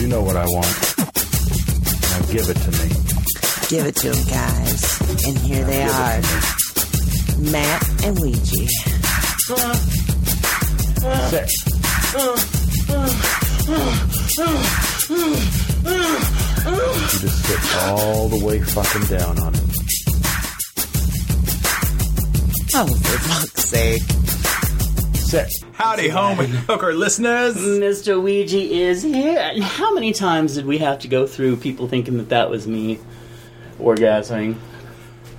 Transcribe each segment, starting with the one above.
You know what I want. Now give it to me. Give it to them, guys. And here they are Matt and Ouija. Sit. You just sit all the way fucking down on it. Oh, for fuck's sake. Sit. Howdy, home and hooker listeners. Mr. Ouija is here. How many times did we have to go through people thinking that that was me orgasming?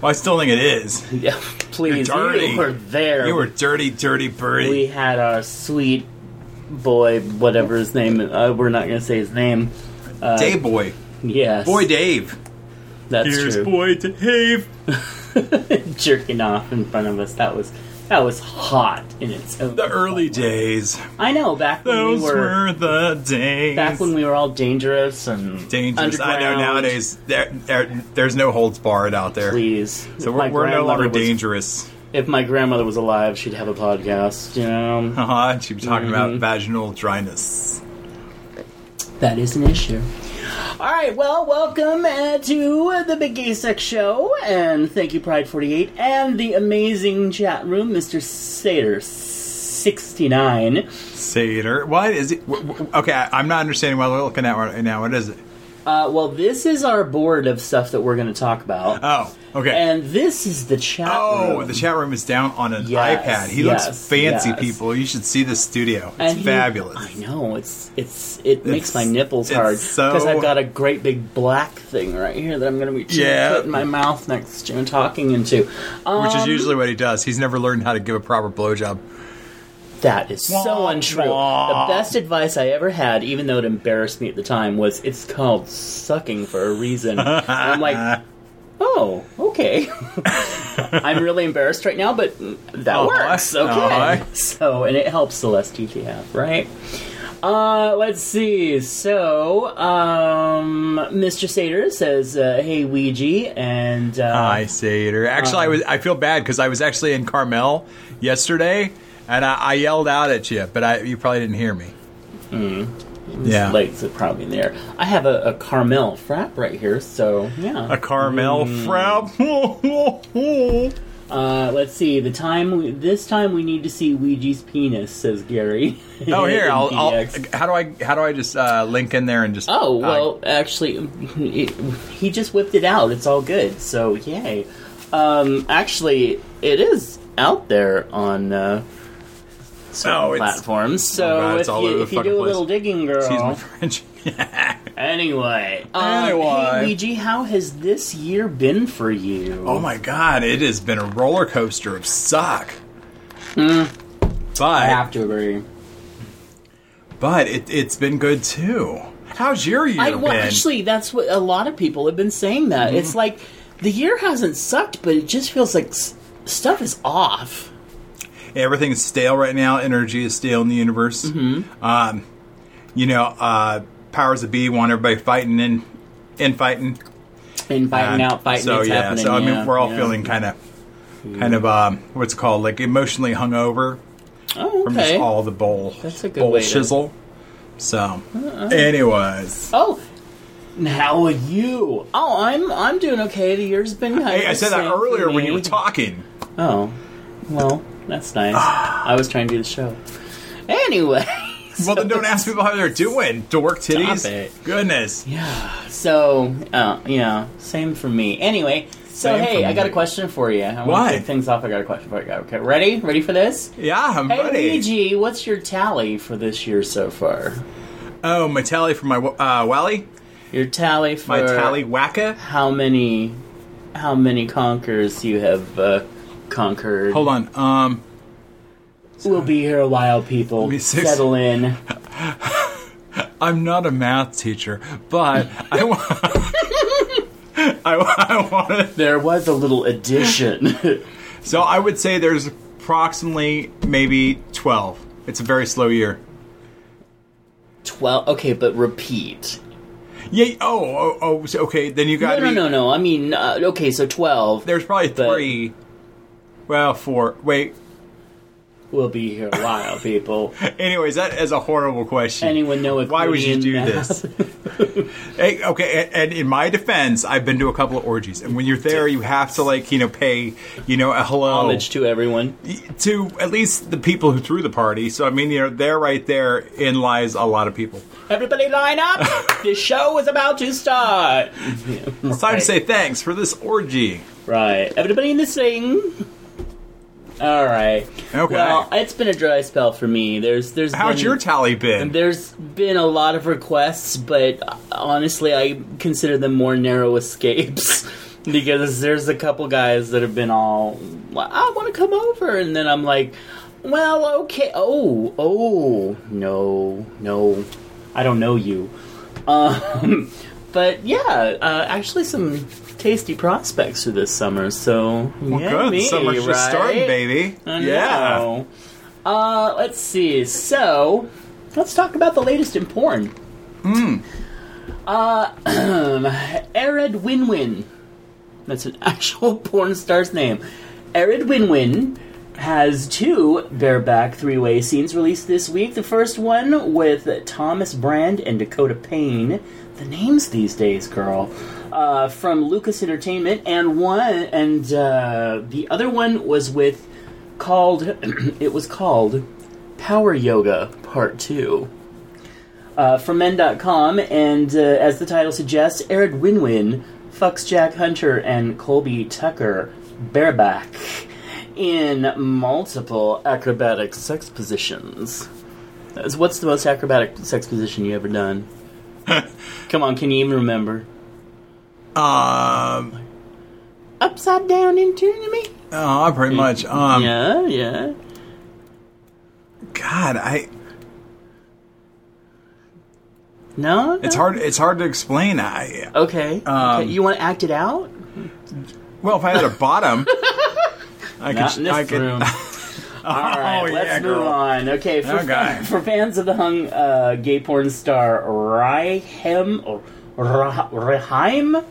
Well, I still think it is. Yeah, please, You're dirty. you were there. You were dirty, dirty birdie. We had our sweet boy, whatever his name. Uh, we're not going to say his name. Uh, Dave boy, Yes, boy Dave. That's Here's true. boy Dave. Jerking off in front of us. That was that was hot in its own. The early days. I know. Back when Those we were, were the days. back when we were all dangerous and dangerous. I know nowadays there, there, there's no holds barred out there. Please. So we're, we're no longer was- dangerous. If my grandmother was alive, she'd have a podcast. You know, Uh-huh. She'd be talking Mm-hmm. about vaginal dryness. that is an issue. All right, well, welcome uh, to the Big Gay Sex Show, and thank you, Pride Forty Eight, and the amazing chat room, Mister Sater sixty nine. Satyr. What is it? Okay, I'm not understanding what we're looking at right now. What is it? Uh, well, this is our board of stuff that we're going to talk about, Oh, okay. and this is the chat Oh, room. the chat room is down on an Yes, iPad. He yes, looks fancy, yes. people. You should see the studio. It's And he- fabulous. I know it's it's it makes my It's- nipples it's hard so- because I've got a great big black thing right here that I'm going to be Yeah. putting my mouth next to and talking into. Um, Which is usually what he does. He's never learned how to give a proper blowjob. That is so untrue. The best advice I ever had, even though it embarrassed me at the time, was it's called sucking for a reason. and I'm like. Oh, okay. I'm really embarrassed right now, but that Uh-huh, works. Okay. uh-huh. So, and it helps the less teeth you have, right? Uh, let's see. So, um, Mr. Sater says, uh, "Hey, Ouija," and uh, Hi, Satyr. Actually, I was. I feel bad because I was actually in Carmel yesterday, and I, I yelled out at you, but I you probably didn't hear me. Yeah, Legs are probably in there. I have a, a Carmel frap right here, so yeah. a Carmel frap. Uh, let's see. The time we, this time we need to see Ouija's penis, says Gary. oh, here. I'll, I'll. How do I? How do I just uh, link in there and just? Oh uh, well, actually, he, he just whipped it out. It's all good. So yay. Um, actually, it is out there on uh, Oh, it's- platforms. So Oh, God, if you, if you do a place. little digging, girl. excuse my French. Anyway, um, Anyway. hey Ouija, how has this year been for you? oh my God! It has been a roller coaster of suck. I But I have to agree. but it, it's been good too. How's your year I, well, been? actually, that's what a lot of people have been saying. That Mm-hmm. it's like the year hasn't sucked, but it just feels like s- stuff is off. Everything is stale right now. Energy is stale in the universe. Mm-hmm. Um, you know, uh, powers that be want everybody fighting and. And fighting And fighting out, fighting. So yeah, happening, so I mean, yeah, we're all yeah. feeling kind of, kind of, um, what's it called like emotionally hungover Oh, from just okay. all the bowl, That's a good bowl way to- shizzle. So, anyways, Oh, how are you? Oh, I'm I'm doing okay. The year's been kind hey, of I said that earlier when you were talking. Oh, well, that's nice. I was trying to do the show. Anyway. Well, then don't ask people how they're doing. Dork titties. Goodness. Yeah. So, uh, yeah, same for me. Anyway, so Same hey, I got a question for you. I want to kick things off. I got a question for you. Okay, ready? Ready for this? Yeah, I'm Hey, ready. Luigi, what's your tally for this year so far? Oh, my tally for my uh, Wally, Your tally for my tally wacka. how many how many conquerors you have uh, conquered? Hold on. Um, We'll be here a while, people. six. Settle in. I'm not a math teacher, but I want. I, I want to. There was a little addition. So I would say there's approximately maybe 12. It's a very slow year. 12. Okay, but repeat. Yeah. Oh. Oh. oh so, okay. Then you got No, no, no, no. I mean, uh, okay, so 12. There's probably three. Well, four. Wait. We'll be here a while, people. Anyways, that is a horrible question. Anyone know Why would you do this? Hey, okay, and, in my defense, I've been to a couple of orgies, and when you're there, you have to like you know pay you know a hello Homage to everyone. to at least the people who threw the party. So I mean, you know, there right there in lies a lot of people. Everybody line up! the show is about to start! It's time to say thanks for this orgy. Right. Everybody in this thing. All right. Okay. Well, it's been a dry spell for me. There's, there's. How's been, your tally been? There's been a lot of requests, but honestly, I consider them more narrow escapes because there's a couple guys that have been all, "Well, I want to come over, and then I'm like, well, okay. Oh, oh, no, no, I don't know you. Um, but yeah, uh, actually, some tasty prospects for this summer. So Well, yeah, good. me, Summer's just starting, baby. I yeah. know. Uh, let's see. So, let's talk about the latest in porn. Hmm. Uh, Arad Winwin. That's an actual porn star's name. Arad Winwin has two bareback three-way scenes released this week. The first one with Thomas Brand and Dakota Payne. The names these days, girl. Uh, from Lucas Entertainment, and one and uh, the other one was with called. it was called Power Yoga Part Two. Uh, from Men.com, and uh, as the title suggests, Arad Winwin fucks Jack Hunter and Colby Tucker bareback in multiple acrobatic sex positions. What's the most acrobatic sex position you ever done? Come on, can you even remember? Um. Upside down into me? Oh, pretty much. Um. yeah, yeah. God, I. No, It's hard. It's hard to explain. I. Okay. Um, okay. You want to act it out? Well, if I had a bottom, I could. Not in this I could. room. All right, Oh, let's yeah, move girl. on. Okay, for, Okay. for fans of the hung uh, gay porn star Raheem or Rah- Raheim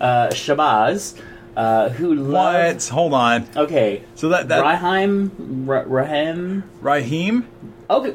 uh, Shabazz, uh, who loves What? Hold on. okay, So that that Raheim Ra- Raheem. Raheem. Okay,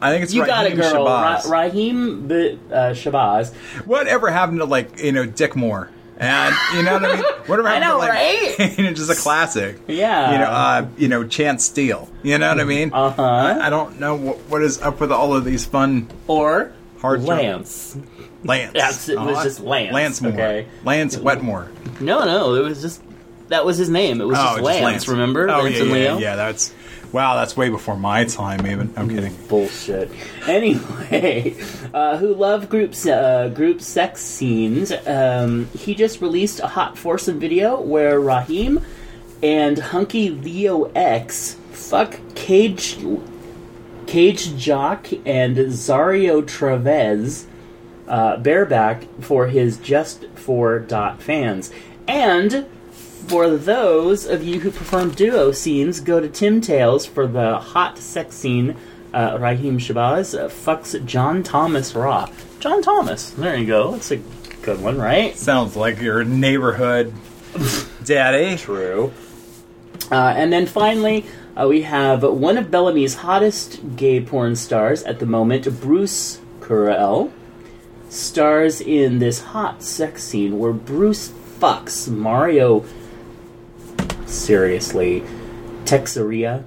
I think it's you got it, Raheem girl. Ra- Shabazz. Raheem B- uh, Shabazz. Whatever happened to like you know Dick Moore? And you know what I mean? Whatever I happened know, to like right? you know, just a classic. Yeah. You know, uh, you know, Chance Steele. You know what I mean? Uh huh. I, I don't know what, what is up with all of these fun Or Hard Lance. Lance. It was Oh, just Lance, Lance Moore. okay. Lance Wetmore. No, no, it was just that was his name. It was Oh, just, just Lance, Lance. Remember? Oh Lance yeah, and yeah, Leo. yeah. That's wow. That's way before my time. Even I'm kidding. Bullshit. Anyway, uh, who love group se- uh, group sex scenes? Um, he just released a hot foursome video where Raheem and hunky Leo X fuck Cage Cage Jock and Zario Travez uh, bareback for his Just for Dot fans. And for those of you who perform duo scenes, go to Tim Tales for the hot sex scene. Uh, Raheem Shabazz uh, fucks John Thomas Raw. John Thomas. There you go. That's a good one, right? Sounds like your neighborhood daddy. True. Uh, and then finally, uh, we have one of BelAmi's hottest gay porn stars at the moment, Bruce Curell, stars in this hot sex scene where Bruce fucks Mario. Seriously, Texeria.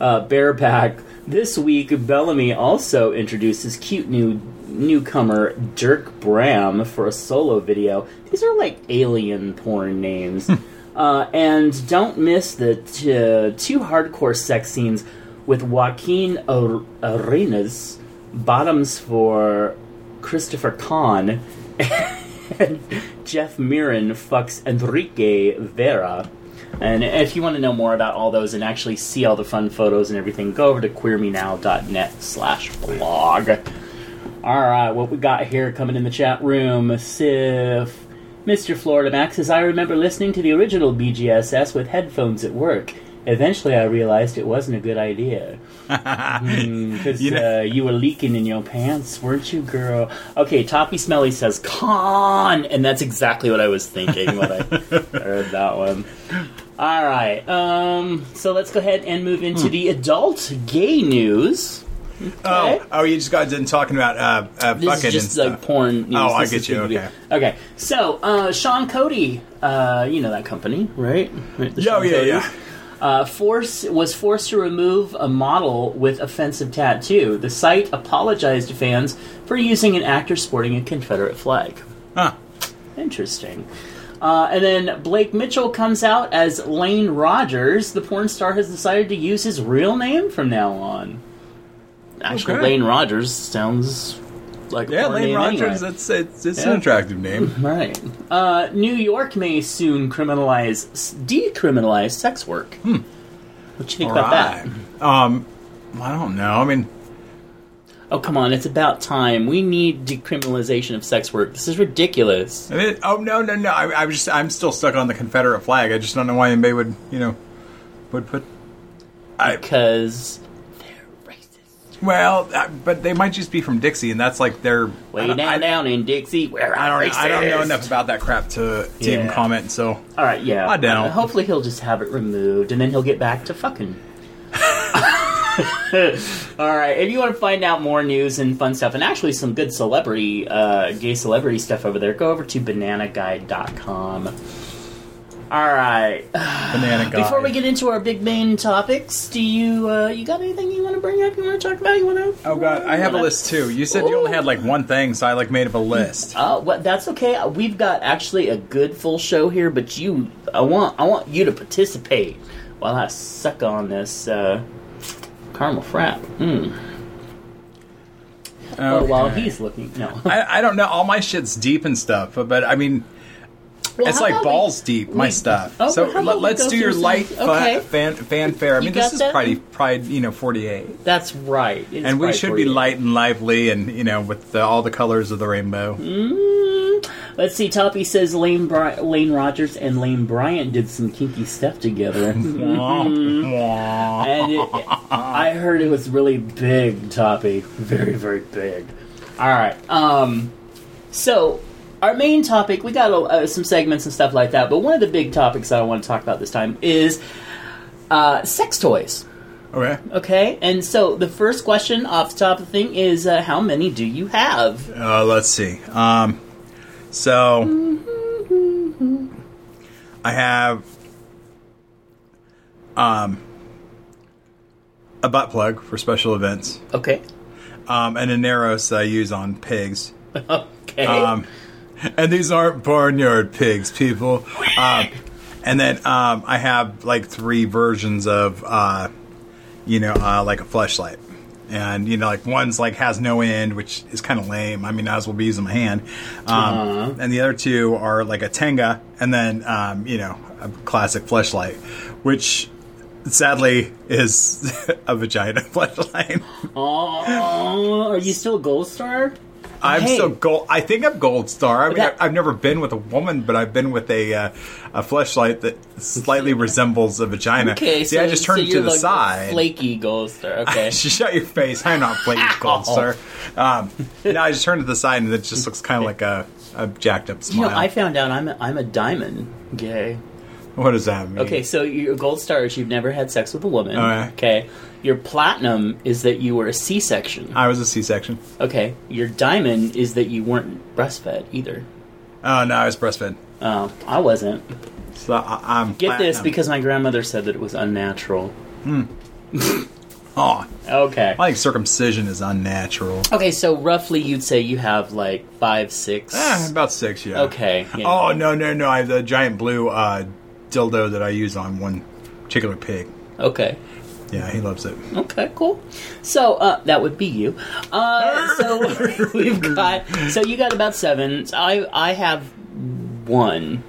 Uh, bareback. This week, Bellamy also introduces cute new newcomer Dirk Bram for a solo video. These are like alien porn names. Uh, and don't miss the t- uh, two hardcore sex scenes with Joaquin Ar- Arenas, bottoms for Christopher Kahn, and Jeff Mirren fucks Enrique Vera. And if you want to know more about all those and actually see all the fun photos and everything, go over to queermenow.net slash blog. All right, what we got here coming in the chat room, Sif. Mr. Florida Max says, I remember listening to the original BGSS with headphones at work. Eventually, I realized it wasn't a good idea. Because You know- uh, you were leaking in your pants, weren't you, girl? Okay, Toppy Smelly says, con! And that's exactly what I was thinking when I heard that one. All right, um, so let's go ahead and move into the adult gay news. Oh, oh, you just got done talking about uh, uh, This fucking is just and like stuff. porn news. Oh, I This get is you, okay. Okay. So, uh, Sean Cody, uh, you know that company, right? right the Oh, Sean yeah, Codys? yeah. Uh, force was forced to remove a model with offensive tattoo. The site apologized to fans for using an actor sporting a Confederate flag. Huh. Interesting. Uh, and then Blake Mitchell comes out as Lane Rogers. The porn star has decided to use his real name from now on. Actually, Okay. Lane Rogers sounds like Yeah, Lane Rogers. anyway. That's it's, it's Yeah. an attractive name. Right. Uh, New York may soon criminalize, decriminalize sex work. What you think about that? Um, I don't know. I mean, Oh, come on! It's about time. We need decriminalization of sex work. This is ridiculous. I mean, oh no, no, no. I, I was just, I'm still stuck on the Confederate flag. I just don't know why anybody would, you know, would put. I, Because. Well, uh, but they might just be from Dixie, and that's like their. Way down, I, down in Dixie, where I don't. I don't know enough about that crap to, to even comment. So All right, yeah. I don't. Uh, hopefully, he'll just have it removed, and then he'll get back to fucking. All right. If you want to find out more news and fun stuff, and actually some good celebrity, uh, gay celebrity stuff over there, go over to bananaguide.com. All right. banana guy. Before we get into our big main topics, do you uh, you got anything you want to bring up? You want to talk about? You want to? Oh god, I have a list too. You said you only had like one thing, so I like made up a list. Uh, well, that's okay. We've got actually a good full show here, but you, I want, I want you to participate while I suck on this uh, caramel frap. Mm. Oh, while he's looking, no. I, I don't know. All my shit's deep and stuff, but, but I mean, Well, it's like about we- balls deep. My we- stuff. Oh, so let, us do your light okay. fan, fanfare. I mean, this is probably probably you know forty eight. That's right. It's And we should be light and lively, and you know, with the, all the colors of the rainbow. Mm, let's see. Toppy says Lane, Bri- Lane Rogers and Lane Bryant did some kinky stuff together. And it, I heard it was really big, Toppy. Very, very big. All right. Um, so our main topic, we got uh, some segments and stuff like that, but one of the big topics that I want to talk about this time is uh, sex toys. okay. Okay, and so the first question off the top of the thing is, uh, how many do you have? Uh, let's see. Um, so I have um a butt plug for special events, Okay. um, and Aneros that I use on pigs. Okay. Um, and these aren't barnyard pigs, people. Um, and then um, I have like three versions of, uh, you know, uh, like a fleshlight. And you know, like one's like has no end, which is kind of lame. I mean, I as well be using my hand. Um, And the other two are like a Tenga, and then um, you know, a classic fleshlight, which sadly is a vagina fleshlight. oh, are you still a gold star? I'm Hey. still gold. I think I'm gold star. I mean, That- I've never been with a woman, but I've been with a uh, a fleshlight that slightly resembles a vagina. Okay, See, so I just turned so it to you're the like side. flaky gold star. Okay. Shut your face! I'm not flaky gold star. Um, no, I just turned to the side, and it just looks kind of like a, a jacked up You smile. know, I found out I'm a, I'm a diamond gay. what does that mean? Okay, so your gold star is you've never had sex with a woman. Okay. Okay. Your platinum is that you were a C-section. I was a C-section. Okay. Your diamond is that you weren't breastfed either. Oh no, I was breastfed. Oh, I wasn't. So I, I'm Get this because my grandmother said that it was unnatural. oh, Okay. I think circumcision is unnatural. Okay, so roughly you'd say you have like five, six. Eh, about six, yeah. Okay. yeah. Oh no no no! I have the giant blue uh, dildo that I use on one particular pig. Okay. Yeah, he loves it. Okay, cool. So uh, that would be you. Uh, so we've got. So you got about seven. I I have one.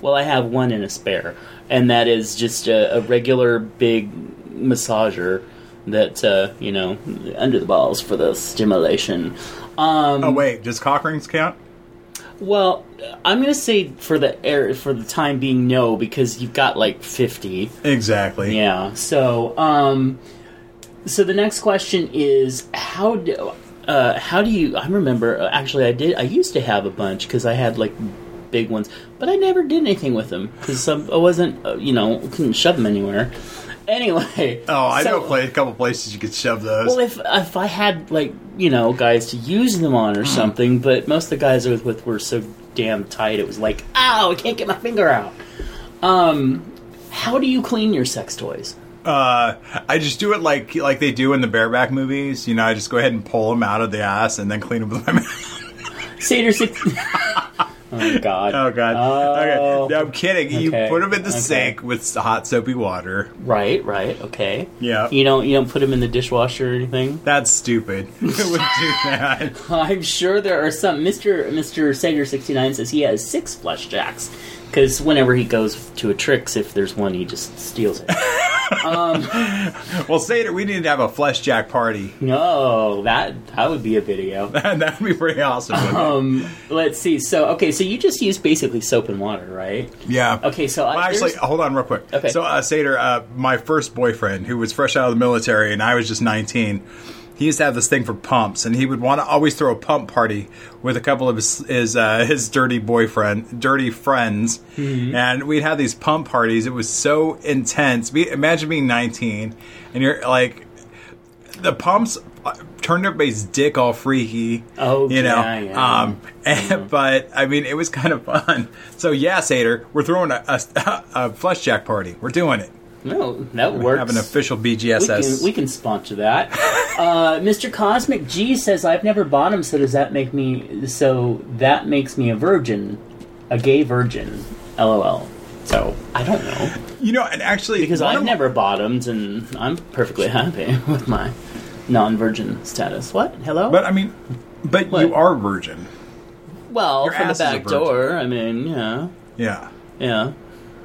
Well, I have one in a spare, and that is just a, a regular big massager that uh, you know under the balls for the stimulation. Um, Oh wait, does cock rings count? Well, I'm gonna say for the air for the time being, no, because you've got like 50. Exactly. Yeah. So, um, so the next question is how do uh, how do you? I remember uh, actually I did I used to have a bunch because I had like big ones, but I never did anything with them because I wasn't uh, you know couldn't shove them anywhere. Anyway. Oh, I so- know a, place, a couple places you could shove those. well, if if I had like you know guys to use them on or something, but most of the guys I was with were so damn tight, it was like, ow, I can't get my finger out. Um, how do you clean your sex toys? Uh, I just do it like like they do in the bareback movies. You know, I just go ahead and pull them out of the ass and then clean them with my mouth. Seder six. oh God. Oh god. Oh. Okay. No, I'm kidding. You Okay. put them in the Okay. sink with hot soapy water. Right. Right. Okay. Yeah. You don't. You don't put them in the dishwasher or anything. That's stupid. Who would do that? I'm sure there are some. Mister Mister Sager sixty nine says he has six flesh jacks because whenever he goes to a tricks, if there's one, he just steals it. Well, say it. We need to have a flesh jack party. no, that that would be a video. that would be pretty awesome. Um, let's see. So, okay, so you just use basically soap and water, right? yeah. Okay, so I, Well, actually, there's- hold on real quick. Okay. So, uh, Seder, uh, my first boyfriend, who was fresh out of the military, and I was just 19, he used to have this thing for pumps, and he would want to always throw a pump party with a couple of his his, uh, his dirty boyfriend, dirty friends, Mm-hmm. and we'd have these pump parties. It was so intense. Be, imagine being 19, and you're like, the pumps uh, turned everybody's dick all freaky. Oh, you know. yeah, yeah. Um, and- but I mean, it was kind of fun. So yeah, Seder, we're throwing a, a, a flesh jack party. We're doing it. No, that We works. have an official we BGSS. can, we can sponsor that. uh, Mr. Cosmic G says, "I've never them, so does that make me? So that makes me a virgin, a gay virgin." LOL. So I don't know you know, and actually, because I've of- never bottomed, and I'm perfectly happy with my non-virgin status. What? Hello? But I mean, but What? you are virgin. well, your from the ass is a back door. I mean, yeah. Yeah. Yeah.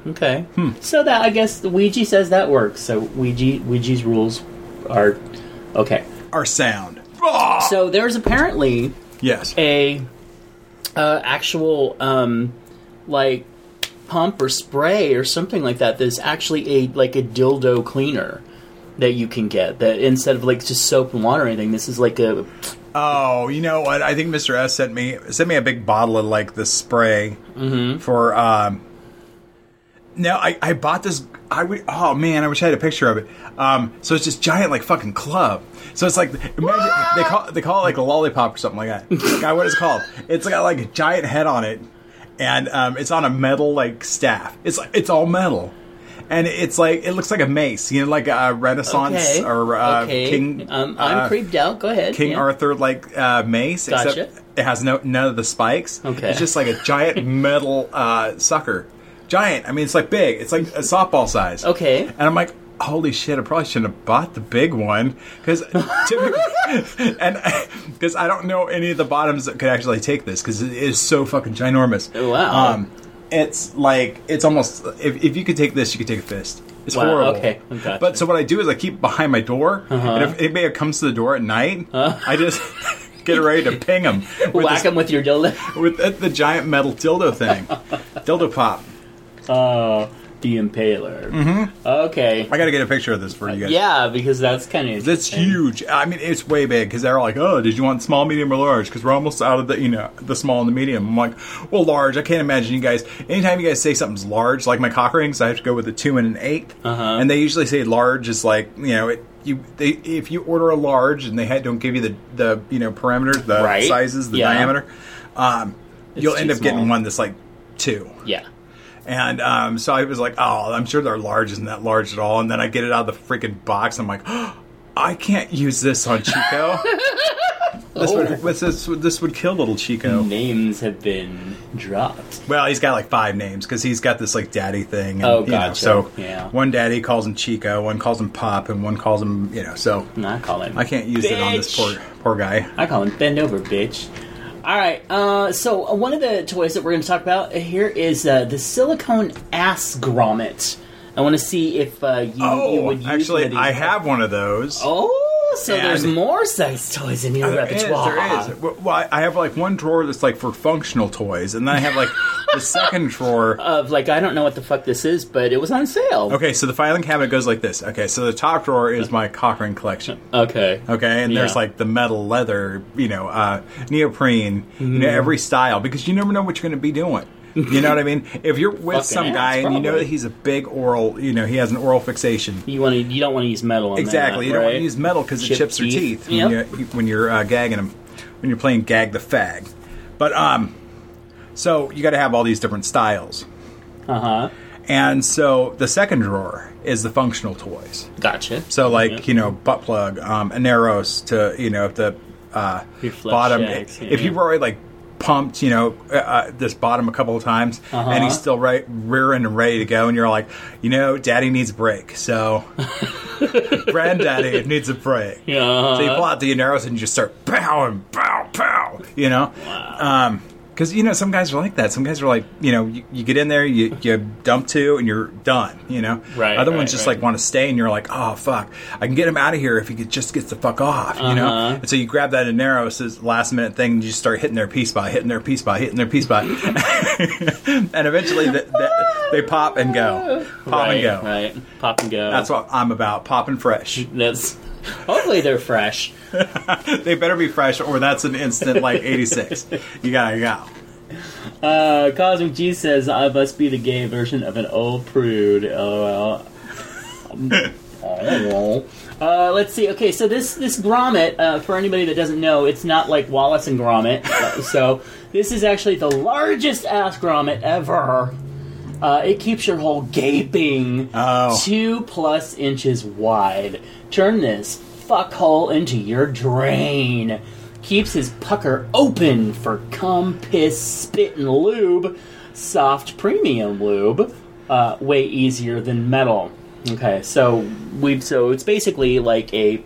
Okay. Hmm. So that I guess the Ouija says that works. So Ouija Ouija's rules are okay. Are sound. So there's apparently Yes. a uh, actual um, like pump or spray or something like that. That's actually a like a dildo cleaner that you can get. That instead of like just soap and water or anything, this is like a Oh, you know what? I think Mr. S sent me sent me a big bottle of like the spray Mm-hmm. for. um No, I I bought this. I would, oh man, I wish I had a picture of it. Um, so it's this giant like fucking club. So it's like imagine they call they call it like a lollipop or something like that. God, what is it called? It's got like a giant head on it, and um, it's on a metal like staff. It's like it's all metal. And it's like it looks like a mace, you know, like a Renaissance okay. or uh, okay. King. um, I'm uh, creeped out. Go ahead. King yeah. Arthur like uh, mace, Gotcha. except it has no none of the spikes. Okay. it's just like a giant metal uh, sucker. Giant. I mean, it's like big. It's like a softball size. Okay. And I'm like, holy shit! I probably shouldn't have bought the big one because and because I don't know any of the bottoms that could actually take this because it is so fucking ginormous. Oh, Wow. Um, it's like it's almost if, if you could take this, you could take a fist. It's Wow, horrible. okay, gotcha. But so what I do is I keep it behind my door, Uh-huh. and if anybody comes to the door at night, I just get ready to ping them Whack this- him with your dildo. with the, the giant metal dildo thing, dildo pop. Uh, the Impaler. Mm-hmm. Okay. I got to get a picture of this for you guys. Yeah, because that's kind of That's huge. I mean, it's way big because they're like, "Oh, did you want small, medium, or large?" Because we're almost out of the, you know, the small and the medium. I'm like, "Well, large." I can't imagine you guys. Anytime you guys say something's large, like my cock rings, I have to go with a two and an 8 Uh-huh. and they usually say large is like, you know, it. You they if you order a large and they had, don't give you the the you know parameters, the Right. sizes, the Yeah. diameter, um, you'll end up getting one that's like two. Yeah. And um, so I was like, oh, I'm sure their large isn't that large at all. And then I get it out of the freaking box. I'm like, oh, I can't use this on Chico. this, would, this, this, would- kill little Chico. Names have been dropped. Well, he's got like five names because he's got this like daddy thing. And, Oh, you know, so Yeah. one daddy calls him Chico, one calls him Pop, and one calls him, you know. So I call him. I can't use it on this poor poor guy. I call him bend over, bitch. All right. Uh, so one of the toys that we're going to talk about here is uh, the silicone ass grommet. I want to see if uh, you, you Oh, would use actually, one of these. I have one of those. Oh, so And- there's more sex toys in your There is, repertoire. there is. Well, I have like one drawer that's like for functional toys, and then I have like the second drawer. Of like, I don't know what the fuck this is, but it was on sale. Okay, so the filing cabinet goes like this. Okay, so the top drawer is my cock ring collection. Okay. Okay, and there's like the metal, leather, you know, uh, neoprene, you know, Mm-hmm. every style because you never know what you're going to be doing. You know what I mean? If you're with Fucking some ass, guy and you know probably. that he's a big oral, you know, he has an oral fixation. You want to? You don't want to use metal. On Exactly. That, you don't want right? to use metal because it Chip chips your teeth. teeth when, Yep. you, when you're uh, gagging them, when you're playing gag the fag. But um, so you got to have all these different styles, Uh huh. and so the second drawer is the functional toys. Gotcha. So like Yeah. you know butt plug, um, Aneros to you know if the uh, Your flesh bottom. if yeah. you've already like pumped, you know uh, uh, this bottom a couple of times, Uh-huh. and he's still right rearing and ready to go, and you're like, you know, Daddy needs a break. So granddaddy needs a break. Yeah. So you pull out the Aneros and you just start pow and pow pow. You know. Um, because you know some guys are like that. Some guys are like, you know, you, you get in there, you, you dump two, and you're done. You know, Right, Other right, ones just right. like want to stay, and you're like, oh fuck, I can get him out of here if he could just gets the fuck off. You know, Uh-huh. and so you grab that this last minute thing, and you just start hitting their P spot, hitting their P spot, hitting their P spot, and eventually the, the, they pop and go, pop right, and go. Right. Pop and go. That's what I'm about, popping fresh. That's. Hopefully they're fresh. they better be fresh, or that's an instant like 86. You gotta go. Uh, Cosmic G says I must be the gay version of an old prude. LOL. Oh. Uh, let's see. Okay, so this this grommet, uh, for anybody that doesn't know, it's not like Wallace and Gromit. Uh, so this is actually the largest ass grommet ever. Uh, it keeps your hole gaping Oh. two plus inches wide. Turn this fuckhole into your drain. Keeps his pucker open for cum, piss, spit, and lube. Soft premium lube. Uh, way easier than metal. Okay, so we've so it's basically like a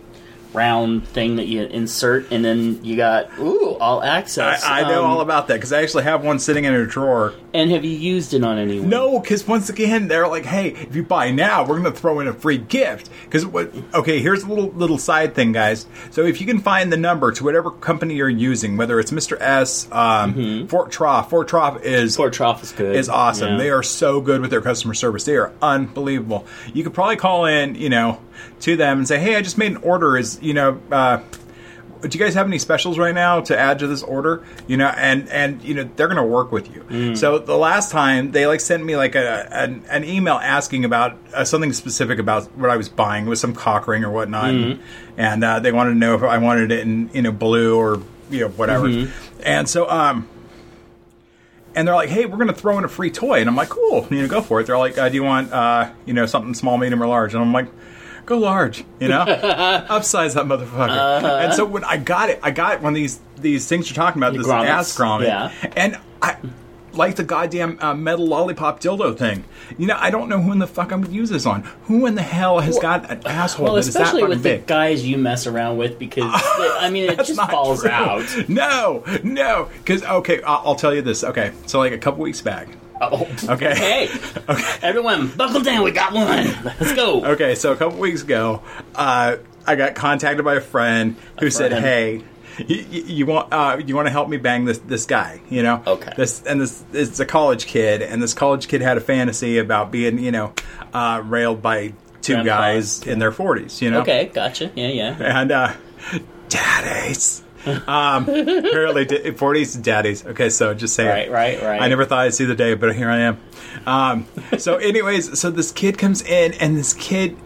round thing that you insert, and then you got ooh all I, access. I know Um, all about that because I actually have one sitting in a drawer. And have you used it on anyone? No, because once again, they're like, "Hey, if you buy now, we're going to throw in a free gift." Because what? Okay, here's a little little side thing, guys. So if you can find the number to whatever company you're using, whether it's Mr. S, um, Fort Troff, Fort Troff is Fort Troff is good. is awesome. Yeah. They are so good with their customer service. They are unbelievable. You could probably call in, you know, to them and say, "Hey, I just made an order. Is you know." Uh, do you guys have any specials right now to add to this order? You know, and and you know they're going to work with you. Mm. So the last time they like sent me like a an, an email asking about uh, something specific about what I was buying with some cock ring or whatnot, Mm-hmm. and uh, they wanted to know if I wanted it in you know blue or you know whatever. Mm-hmm. And so um, and they're like, "Hey, we're going to throw in a free toy," and I'm like, "Cool, you know, go for it." They're like, uh, "Do you want, uh, you know, something small, medium, or large?" And I'm like, "Go large," you know, upsize that motherfucker. Uh-huh. And so when I got it, I got one of these these things you're talking about, The this grommets, ass grommet, yeah. and I. Like the goddamn uh, metal lollipop dildo thing, you know. I don't know who in the fuck I'm gonna use this on. Who in the hell has got an asshole Well, that especially with big? the guys you mess around with, because I mean, it just falls true. out. No, no, because okay, I'll, I'll tell you this. Okay, so like a couple weeks back. Oh, Okay. okay. Everyone, buckle down. We got one. Let's go. Okay, so a couple weeks ago, uh, I got contacted by a friend who said, friend. "Hey, you, you, want uh, you want to help me bang this this guy? You know, Okay. This and this it's a college kid, and this college kid had a fantasy about being you know uh, railed by two Grandpa. guys in their forties. You know, Okay, gotcha. Yeah, yeah. and uh, daddies." Um, apparently, forties daddies. Okay, so just say Right, right, right. I never thought I'd see the day, but here I am. Um, so, anyways, so this kid comes in, and this kid.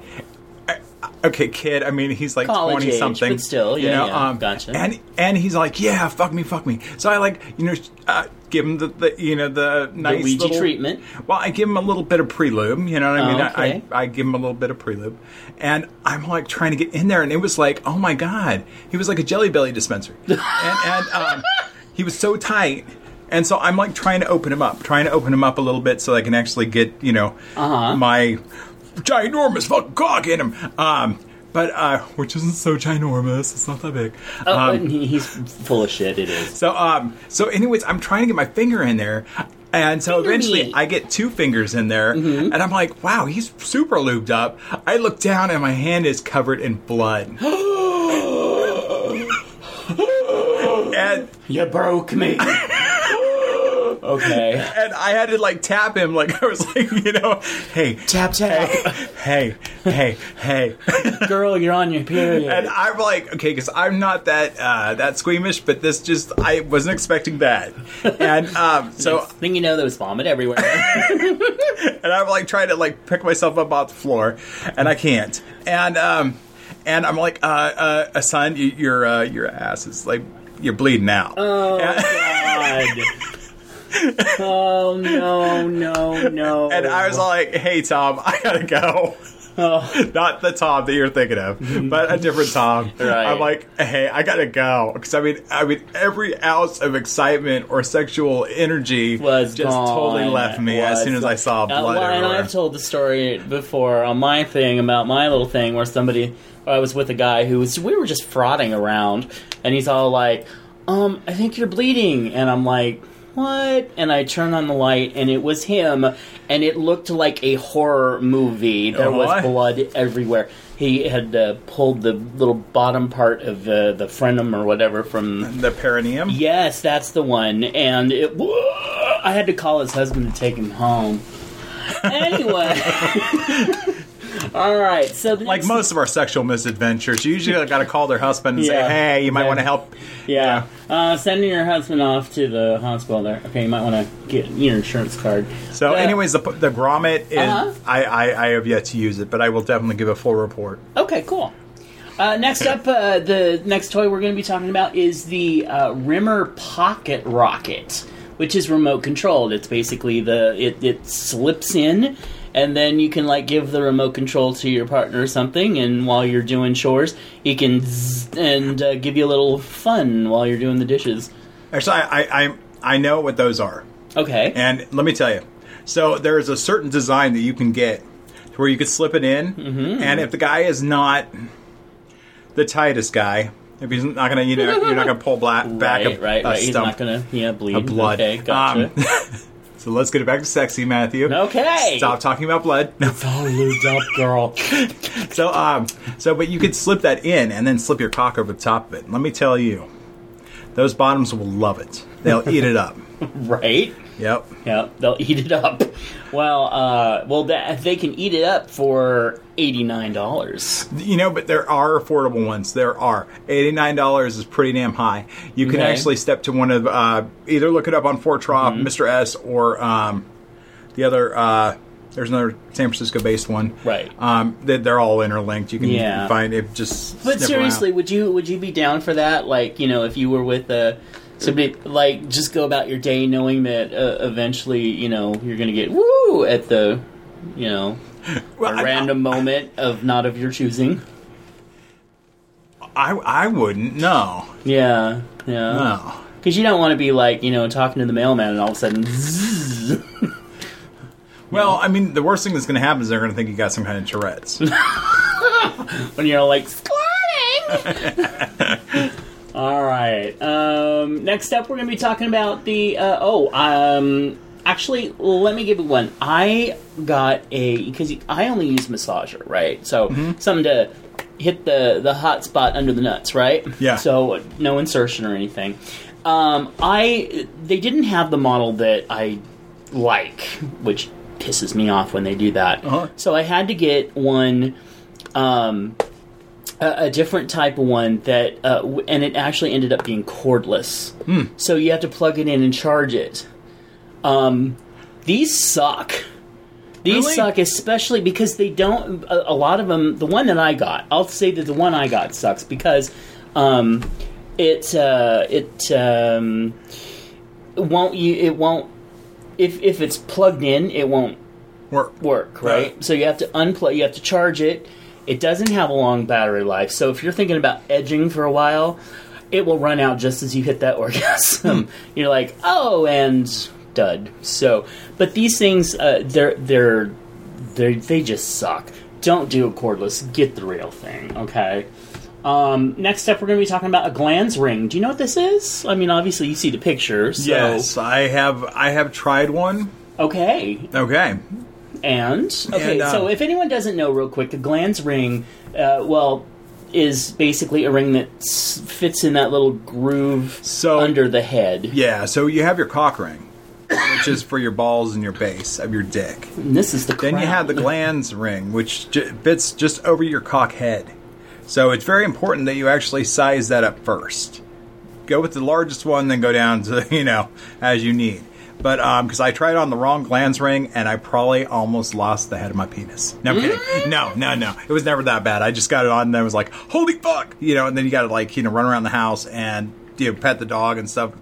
Okay, kid. I mean, he's like College twenty age, something. but still, you yeah, know, yeah, um, gotcha. And and he's like, yeah, fuck me, fuck me. So I like, you know, uh, give him the, the you know the nice Ouija little, treatment. Well, I give him a little bit of prelude. You know what I mean? Oh, okay. I, I I give him a little bit of prelude, and I'm like trying to get in there, and it was like, oh my god, he was like a Jelly Belly dispenser, and, and um, he was so tight. And so I'm like trying to open him up, trying to open him up a little bit so I can actually get, you know, Uh-huh. my ginormous fucking cock in him. Um, but uh, which isn't so ginormous. It's not that big. Oh, Um, he's full of shit. It is. So um so anyways, I'm trying to get my finger in there. And so Finger eventually me. I get two fingers in there Mm-hmm. and I'm like, wow, he's super lubed up. I look down and my hand is covered in blood. and You broke me. okay. and I had to like tap him like I was like, you know, hey, Tap tap. hey, hey, hey. Girl, you're on your period. And I'm like, okay, because I'm not that uh, that squeamish, but this just I wasn't expecting that. And um, so Next thing you know, there was vomit everywhere. and I'm like trying to like pick myself up off the floor, and I can't. And um, and I'm like, uh, uh, uh son, you, your uh, your ass is like you're bleeding out. Oh And- God. Oh no no no. And I was like, "Hey Tom, I gotta go." Oh. Not the Tom that you're thinking of, but a different Tom. Right. I'm like, "Hey, I gotta go," because I mean, I mean, every ounce of excitement or sexual energy was just gone. totally left me as soon as I saw blood Uh, well, and. I've told the story before on my thing about my little thing where somebody I was with a guy who was we were just frauding around, and he's all like, "Um, I think you're bleeding," and I'm like. What? And I turned on the light, and it was him, and it looked like a horror movie. There was blood everywhere. He had uh, pulled the little bottom part of uh, the frenum or whatever from the perineum. Yes, that's the one. And it, I had to call his husband to take him home. Anyway. All right. So the Like most of our sexual misadventures, you usually got to call their husband and Yeah. say, "Hey, you might Yeah. want to help." Yeah. Uh, sending your husband off to the hospital there. Okay, you might want to get your insurance card. So, anyways, the the grommet is Uh-huh. I, I I have yet to use it, but I will definitely give a full report. Okay, cool. Uh, next up, uh, the next toy we're going to be talking about is the uh, Rimmer Pocket Rocket, which is remote controlled. It's basically the it, it slips in, and then you can like give the remote control to your partner or something, and while you're doing chores, he can zzz and uh, give you a little fun while you're doing the dishes. Actually, I I I, I know what those are, Okay. and let me tell you. So there is a certain design that you can get where you could slip it in, Mm-hmm. and if the guy is not the tightest guy, if he's not gonna, you know, you're not gonna pull black, back right, a, right, a right. He's not gonna, yeah, bleed. of blood. Okay, gotcha. Um, so let's get it back to sexy, Matthew. okay. Stop talking about blood. No. It's all lubed up, girl. So, um, so, but you could slip that in and then slip your cock over the top of it. Let me tell you, those bottoms will love it. They'll eat it up. right. Yep. Yeah, they'll eat it up. Well, uh, well, that, they can eat it up for eighty nine dollars. You know, but there are affordable ones. There are. $89 is pretty damn high. You can Okay. actually step to one of, uh, either look it up on Fort Troff, Mr. S, or, um, the other, uh, there's another San Francisco based one. Right. Um, they, they're all interlinked. You can Yeah. find it just. But seriously, around. would you would you be down for that? Like, you know, if you were with uh, somebody, like, just go about your day knowing that uh, eventually, you know, you're going to get woo at the, you know, Well, a I- random moment of not of your choosing. I, I wouldn't. No. Yeah, yeah. No. Because you don't want to be like, you know, talking to the mailman and all of a sudden, zzz. Well, I mean, the worst thing that's going to happen is they're going to think you got some kind of Tourette's. when you're like squirting. All right. Um, next up, we're going to be talking about the. Uh, oh, um, actually, let me give you one. I got a because I only use massager, right? So something to hit the the hot spot under the nuts, right? Yeah. So no insertion or anything. Um, I they didn't have the model that I like, which pisses me off when they do that. Uh-huh. So I had to get one um, a, a different type of one that, uh, w- and it actually ended up being cordless. So you have to plug it in and charge it. Um, these suck. These Really? suck, especially because they don't. A, a lot of them. The one that I got, I'll say that the one I got sucks because um, it uh, it um, won't you it won't if if it's plugged in it won't Work. work, right? Right. So you have to unplug, you have to charge it. It doesn't have a long battery life. So if you're thinking about edging for a while, it will run out just as you hit that orgasm. you're like, "Oh, and dud." So, but these things uh, they're they're they they just suck. don't do a cordless. Get the real thing, okay? Um, next up, we're going to be talking about a glans ring. Do you know what this is? I mean, obviously, you see the picture. So, Yes, I have. I have tried one. Okay. Okay. And okay, And, uh, so if anyone doesn't know, real quick, a glans ring, uh, well, is basically a ring that s- fits in that little groove So- under the head. Yeah. So you have your cock ring, which is for your balls and your base of your dick. And this is the Then you have the glans ring, which j- fits just over your cock head. So it's very important that you actually size that up first. Go with the largest one, then go down to you know as you need. But because I tried on the wrong glans ring and I probably almost lost the head of my penis. No I'm kidding. No, no, no. It was never that bad. I just got it on and I was like, holy fuck, you know. And then you got to like you know run around the house and you know pet the dog and stuff,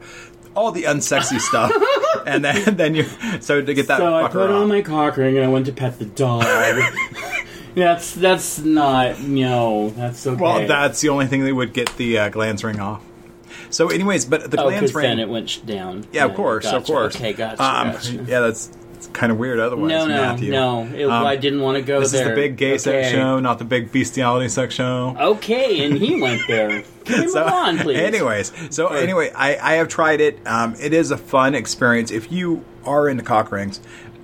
all the unsexy stuff. And then then you so to get that. So I put on my cock ring and I went to pet the dog. that's that's not no. That's okay. Well, that's the only thing that would get the uh, glans ring off. So, anyways, but the oh, ring. then it went down. yeah, of course, of course. Okay, gotcha. Um, gotcha. Yeah, that's it's kind of weird. Otherwise, No, no, Matthew. no. It, Um, I didn't want to go This is the big gay sex show, not the big bestiality sex show. Okay, and he went there. Move on, please? anyways, so anyway, I, I have tried it. Um, it is a fun experience. If you are into cock rings,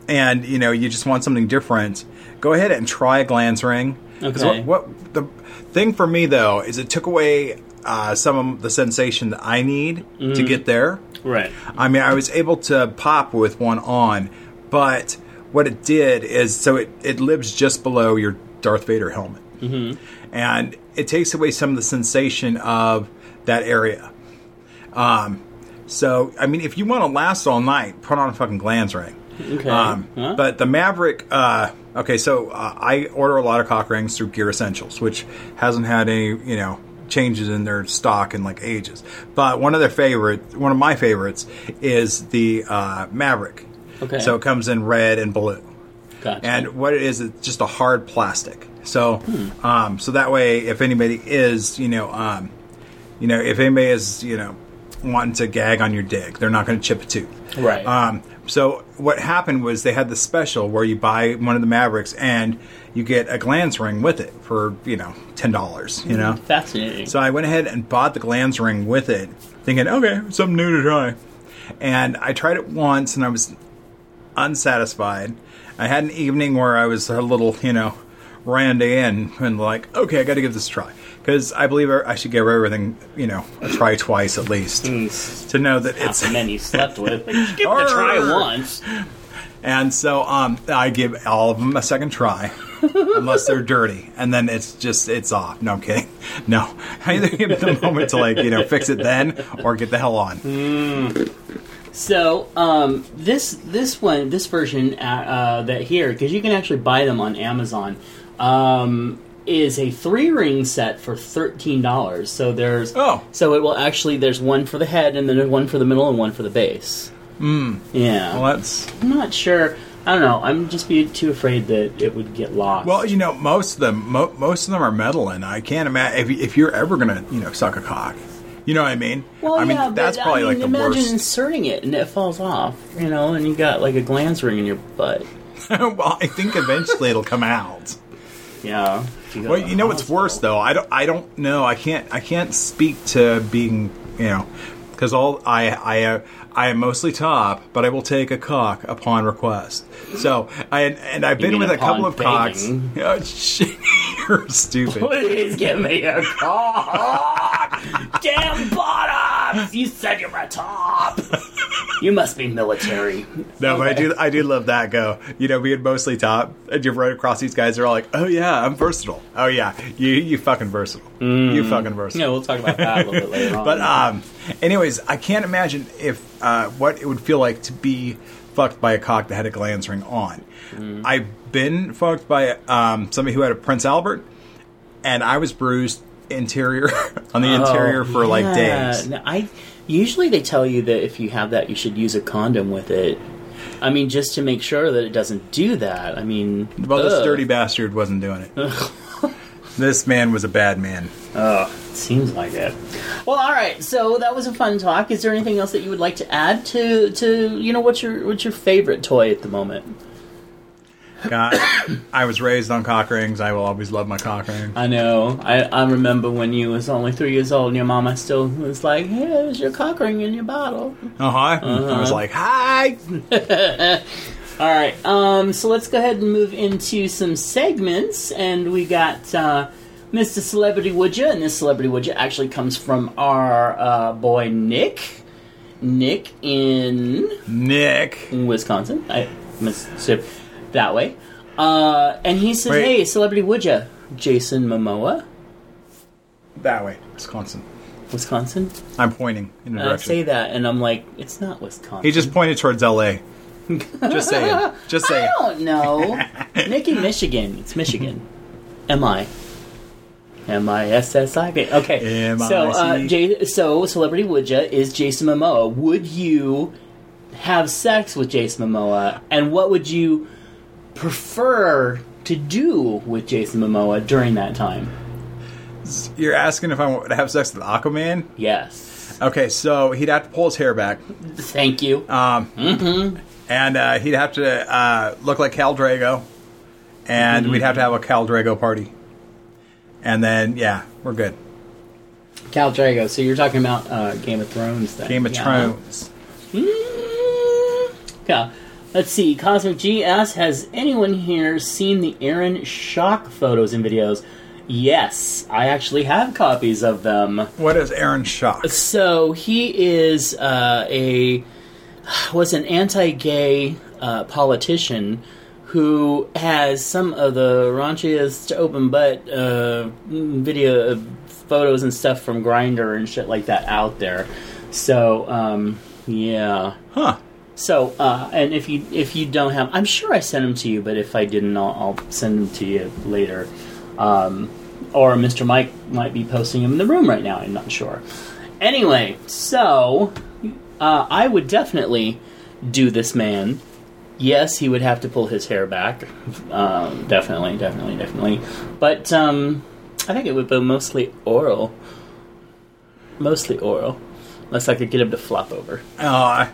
and you know you just want something different, go ahead and try a glans ring. Okay. What, what the thing for me though is it took away uh, some of the sensation that I need Mm-hmm. to get there. right. I mean, I was able to pop with one on, but what it did is so it, it lives just below your Darth Vader helmet. Mm-hmm. And it takes away some of the sensation of that area. Um, so, I mean, if you want to last all night, put on a fucking glans ring. Okay. Um, Huh? But the Maverick, uh, okay, so uh, I order a lot of cock rings through Gear Essentials, which hasn't had any, you know, changes in their stock in like ages. But one of their favorite, one of my favorites, is the uh, Maverick. Okay. So it comes in red and blue, Gotcha. and what it is, it's just a hard plastic. So, Hmm. um, so that way, if anybody is, you know, um, you know, if anybody is, you know, wanting to gag on your dick, they're not going to chip a tooth. Right. Um, so what happened was they had the special where you buy one of the Mavericks and you get a glans ring with it for you know ten dollars. You know. Fascinating. So I went ahead and bought the glans ring with it, thinking, okay, something new to try. And I tried it once and I was unsatisfied. I had an evening where I was a little, you know, randy in and like, okay, I got to give this a try because I believe I should give everything, you know, a try twice at least Mm, to know that Not it's the men you slept with. But just give it a try once. And so um, I give all of them a second try, unless they're dirty, and then it's just it's off. No, I'm kidding. No, I either give them a moment to like you know fix it then, or get the hell on. So um, this this one this version uh, uh, that here because you can actually buy them on Amazon um, is a three ring set for thirteen dollars. So there's Oh. so it will actually there's one for the head and then one for the middle and one for the base. Mm. Yeah, Well, that's I'm not sure. I don't know. I'm just be too afraid that it would get lost. well, you know, most of them, mo- most of them are metal, and I can't imagine if, if you're ever gonna you know suck a cock. You know what I mean? Well, I mean yeah, that's but, probably I mean, like the imagine worst. inserting it and it falls off, you know, and you got like a glans ring in your butt. well, I think eventually it'll come out. Yeah. If Well, you know the what's worse though? I don't. I don't know. I can't. I can't speak to being. You know, because all I I uh, I am mostly top, but I will take a cock upon request. So I and I've been with a couple of cocks. Oh, shit, you're stupid. Please give me a cock! Damn You said you're a top! You must be military. No, but I do. I do love that go. You know, being mostly top, and you run across these guys. They're all like, "Oh yeah, I'm versatile. Oh yeah, you you fucking versatile. You fucking versatile." Yeah, we'll talk about that a little bit later on. But um, anyways, I can't imagine if uh, what it would feel like to be fucked by a cock that had a glans ring on. Mm-hmm. I've been fucked by um, somebody who had a Prince Albert, and I was bruised interior on the interior oh, for like Oh, days. No, I usually they tell you that if you have that, you should use a condom with it. I mean, just to make sure that it doesn't do that. I mean, Well, this dirty bastard wasn't doing it. this man was a bad man. Oh, it seems like it. Well, all right. So that was a fun talk. Is there anything else that you would like to add to to you know what's your what's your favorite toy at the moment? God, I was raised on cock rings. I will always love my cock ring. I know. I, I remember when you was only three years old and your mama still was like, here's your cock ring in your bottle. Uh huh. I Uh-huh. was like, hi. All right. Um, so let's go ahead and move into some segments. And we got uh, Mr. Celebrity Would You, And this Celebrity Would Ya actually comes from our uh, boy Nick. Nick in Nick. Wisconsin. I say that way. Uh, and he says, Wait. hey, Celebrity Would Ya? Jason Momoa, That way, Wisconsin. Wisconsin. I'm pointing in the I direction. say that, and I'm like, it's not Wisconsin. He just pointed towards L.A. just saying. Just saying. I don't know. Nick in Michigan. It's Michigan. M I. M I S S I. Okay. M I. So, uh, J- so celebrity would ya is Jason Momoa. Would you have sex with Jason Momoa, and what would you prefer to do with Jason Momoa during that time? You're asking if I want to have sex with Aquaman? Yes. Okay, so he'd have to pull his hair back, Thank you. Um, mm-hmm. and uh, he'd have to uh, look like Khal Drogo, and we'd have to have a Khal Drogo party. And then, yeah, we're good. Khal Drogo. So you're talking about uh, Game of Thrones then? Game of Yeah. Thrones. Mm, Yeah. Let's see. Cosmic GS, has anyone here seen the Aaron Schock photos and videos? Yes, I actually have copies of them. What is Aaron Schock? So he is uh, a was an anti-gay uh, politician who has some of the raunchiest open butt uh, video of photos and stuff from Grindr and shit like that out there. So um, yeah. Huh. So, uh, and if you if you don't have, I'm sure I sent them to you, but if I didn't, I'll, I'll send them to you later. Um, or Mr. Mike might be posting them in the room right now. I'm not sure. Anyway, so uh, I would definitely do this man. Yes, he would have to pull his hair back. Um, definitely, definitely, definitely. But um, I think it would be mostly oral. Mostly oral. Unless I could get him to flop over. Uh,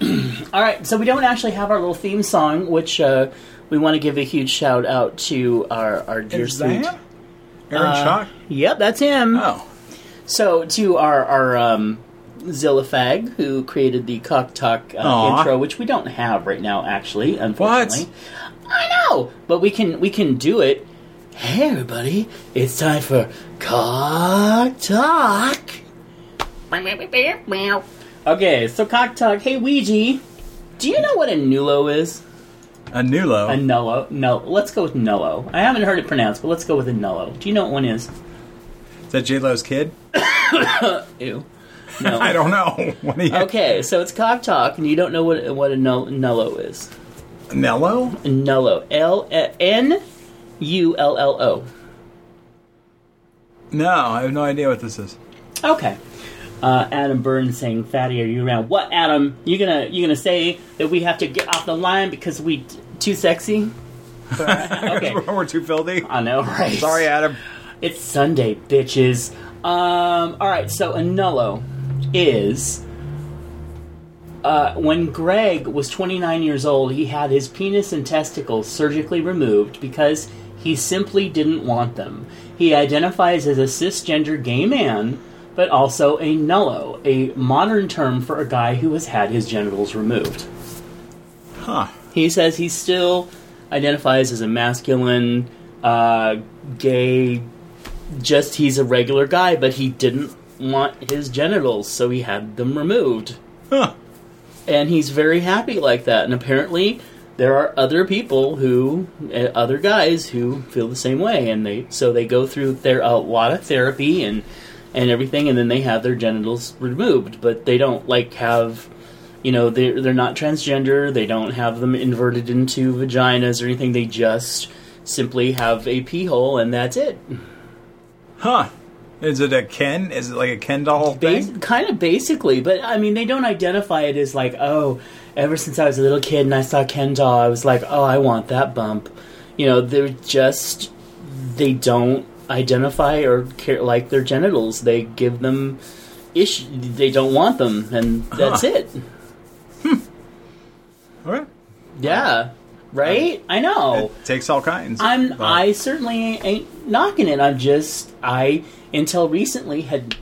All right, so we don't actually have our little theme song, which uh, we want to give a huge shout out to our our dear is sweet. that Aaron Uh, Schock? Yep, that's him. Oh. So to our our um, Zillafag, who created the Cock Talk uh, Aw. intro, which we don't have right now, actually, unfortunately. I know, but we can we can do it. Hey, everybody! It's time for Cock Talk. Okay, so Cock Talk. Hey, Ouija, do you know what a nulo is? A Nulo. A nullo. No, let's go with nullo. I haven't heard it pronounced, but let's go with a nullo. Do you know what one is? is that J Lo's kid? Ew. No. I don't know. What do you Okay, so it's cock talk, and you don't know what what a null, nullo is. Nello? Nullo. L N U L L O. No, I have no idea what this is. Okay. Uh, Adam Burns saying, "Fatty, are you around?" What, Adam? You gonna you gonna say that we have to get off the line because we t- too sexy? okay. We're too filthy. I know, right? Sorry, Adam. It's Sunday, bitches. Um, all right, so a nullo is uh, when Greg was 29 years old, he had his penis and testicles surgically removed because he simply didn't want them. He identifies as a cisgender gay man, but also a nullo, a modern term for a guy who has had his genitals removed. Huh. He says he still identifies as a masculine, uh, gay, just he's a regular guy, but he didn't want his genitals, so he had them removed. Huh. And he's very happy like that. And apparently, there are other people who, uh, other guys who feel the same way, and they so they go through their a lot of therapy and and everything, and then they have their genitals removed, but they don't like have you know they're, they're not transgender they don't have them inverted into vaginas or anything they just simply have a pee hole and that's it Huh. Is it a Ken? Is it like a Ken doll Bas- thing? kind of basically but i mean they don't identify it as like oh ever since i was a little kid and i saw ken doll i was like oh i want that bump you know they're just they don't identify or care like their genitals they give them ish they don't want them and that's Huh. it All right. Yeah. right? I know. It takes all kinds. I'm. but- I certainly ain't knocking it. I'm just. I until recently had.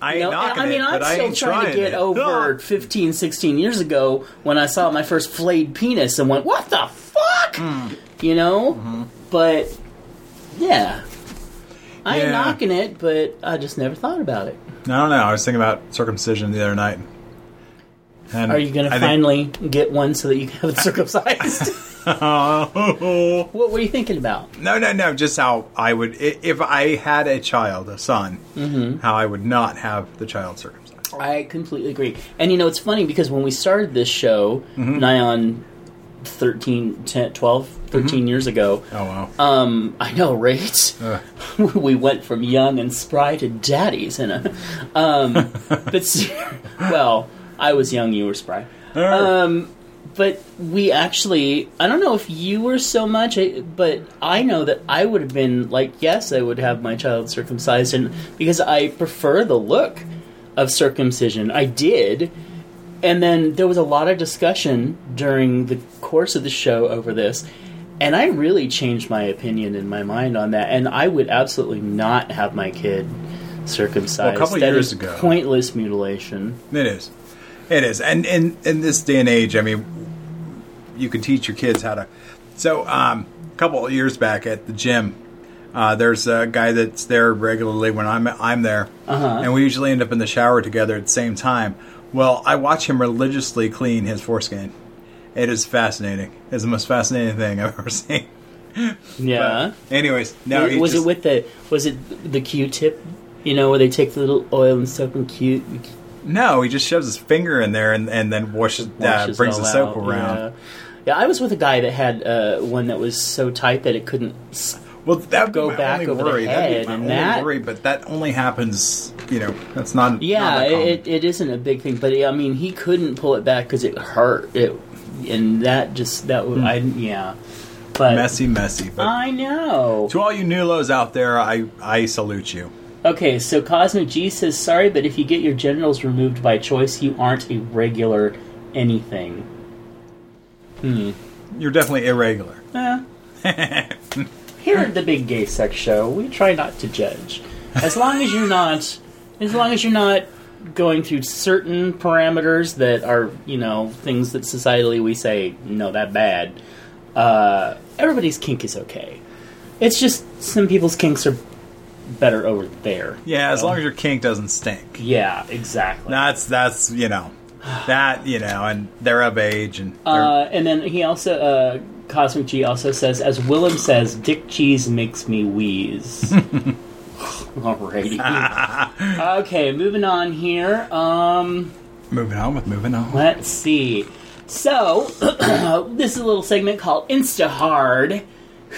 I You ain't know, knocking I mean, it, I'm still trying to get it. over Ugh. 15, 16 years ago when I saw my first flayed penis and went, "What the fuck?" Hmm. You know. Mm-hmm. But yeah, I ain't Yeah. knocking it, but I just never thought about it. I don't know. I was thinking about circumcision the other night. And Are you going to think- finally get one so that you can have it circumcised? what were you thinking about? no, no. No. Just how I would, if I had a child, a son, Mm-hmm. how I would not have the child circumcised. I completely agree. And you know, it's funny because when we started this show, Mm-hmm. nigh on 13, 10, 12, 13 Mm-hmm. years ago, Oh wow. um, I know, right? We went from young and spry to daddies in a. Um, but, well, I was young, you were spry. Um, but we actually, I don't know if you were so much, but I know that I would have been like, yes, I would have my child circumcised, and because I prefer the look of circumcision, I did. And then there was a lot of discussion during the course of the show over this, and I really changed my opinion in my mind on that. And I would absolutely not have my kid circumcised. Well, a couple That years ago- pointless mutilation. It is. It is. And in in this day and age, I mean, you can teach your kids how to. So, um, a couple of years back at the gym, uh, there's a guy that's there regularly when I'm I'm there, Uh-huh. and we usually end up in the shower together at the same time. Well, I watch him religiously clean his foreskin. It is fascinating. It's the most fascinating thing I've ever seen. Yeah. But anyways, no, was was just- it with the was it the Q-tip? You know, where they take the little oil and soap and Q no, he just shoves his finger in there and, and then washes, uh, washes brings the soap out, around. Yeah. yeah, I was with a guy that had uh, one that was so tight that it couldn't. Well, that would go be my back only over the worry. Be head, and that- worry, but that only happens. You know, that's not. not Yeah, that common. it, it isn't a big thing, but I mean, he couldn't pull it back because it hurt. It and that just that would I yeah, but messy, messy. But I know. to all you Nulos out there, I I salute you. Okay, so Cosmic G says sorry, but if you get your genitals removed by choice, you aren't a regular anything. You're definitely irregular. Eh. Here at the Big Gay Sex Show, we try not to judge. As long as you're not, as long as you're not going through certain parameters that are, you know, things that societally we say no, that bad. Uh, everybody's kink is okay. It's just some people's kinks are better over there. Yeah, as long as your kink doesn't stink. Yeah, exactly. That's that's you know, that you know, and they're of age and Uh, and then he also, uh, Cosmic G also says, as Willem says, Dick Cheese makes me wheeze. Alrighty. okay, moving on here. Um, moving on with moving on. let's see. So, this is a little segment called Insta Hard.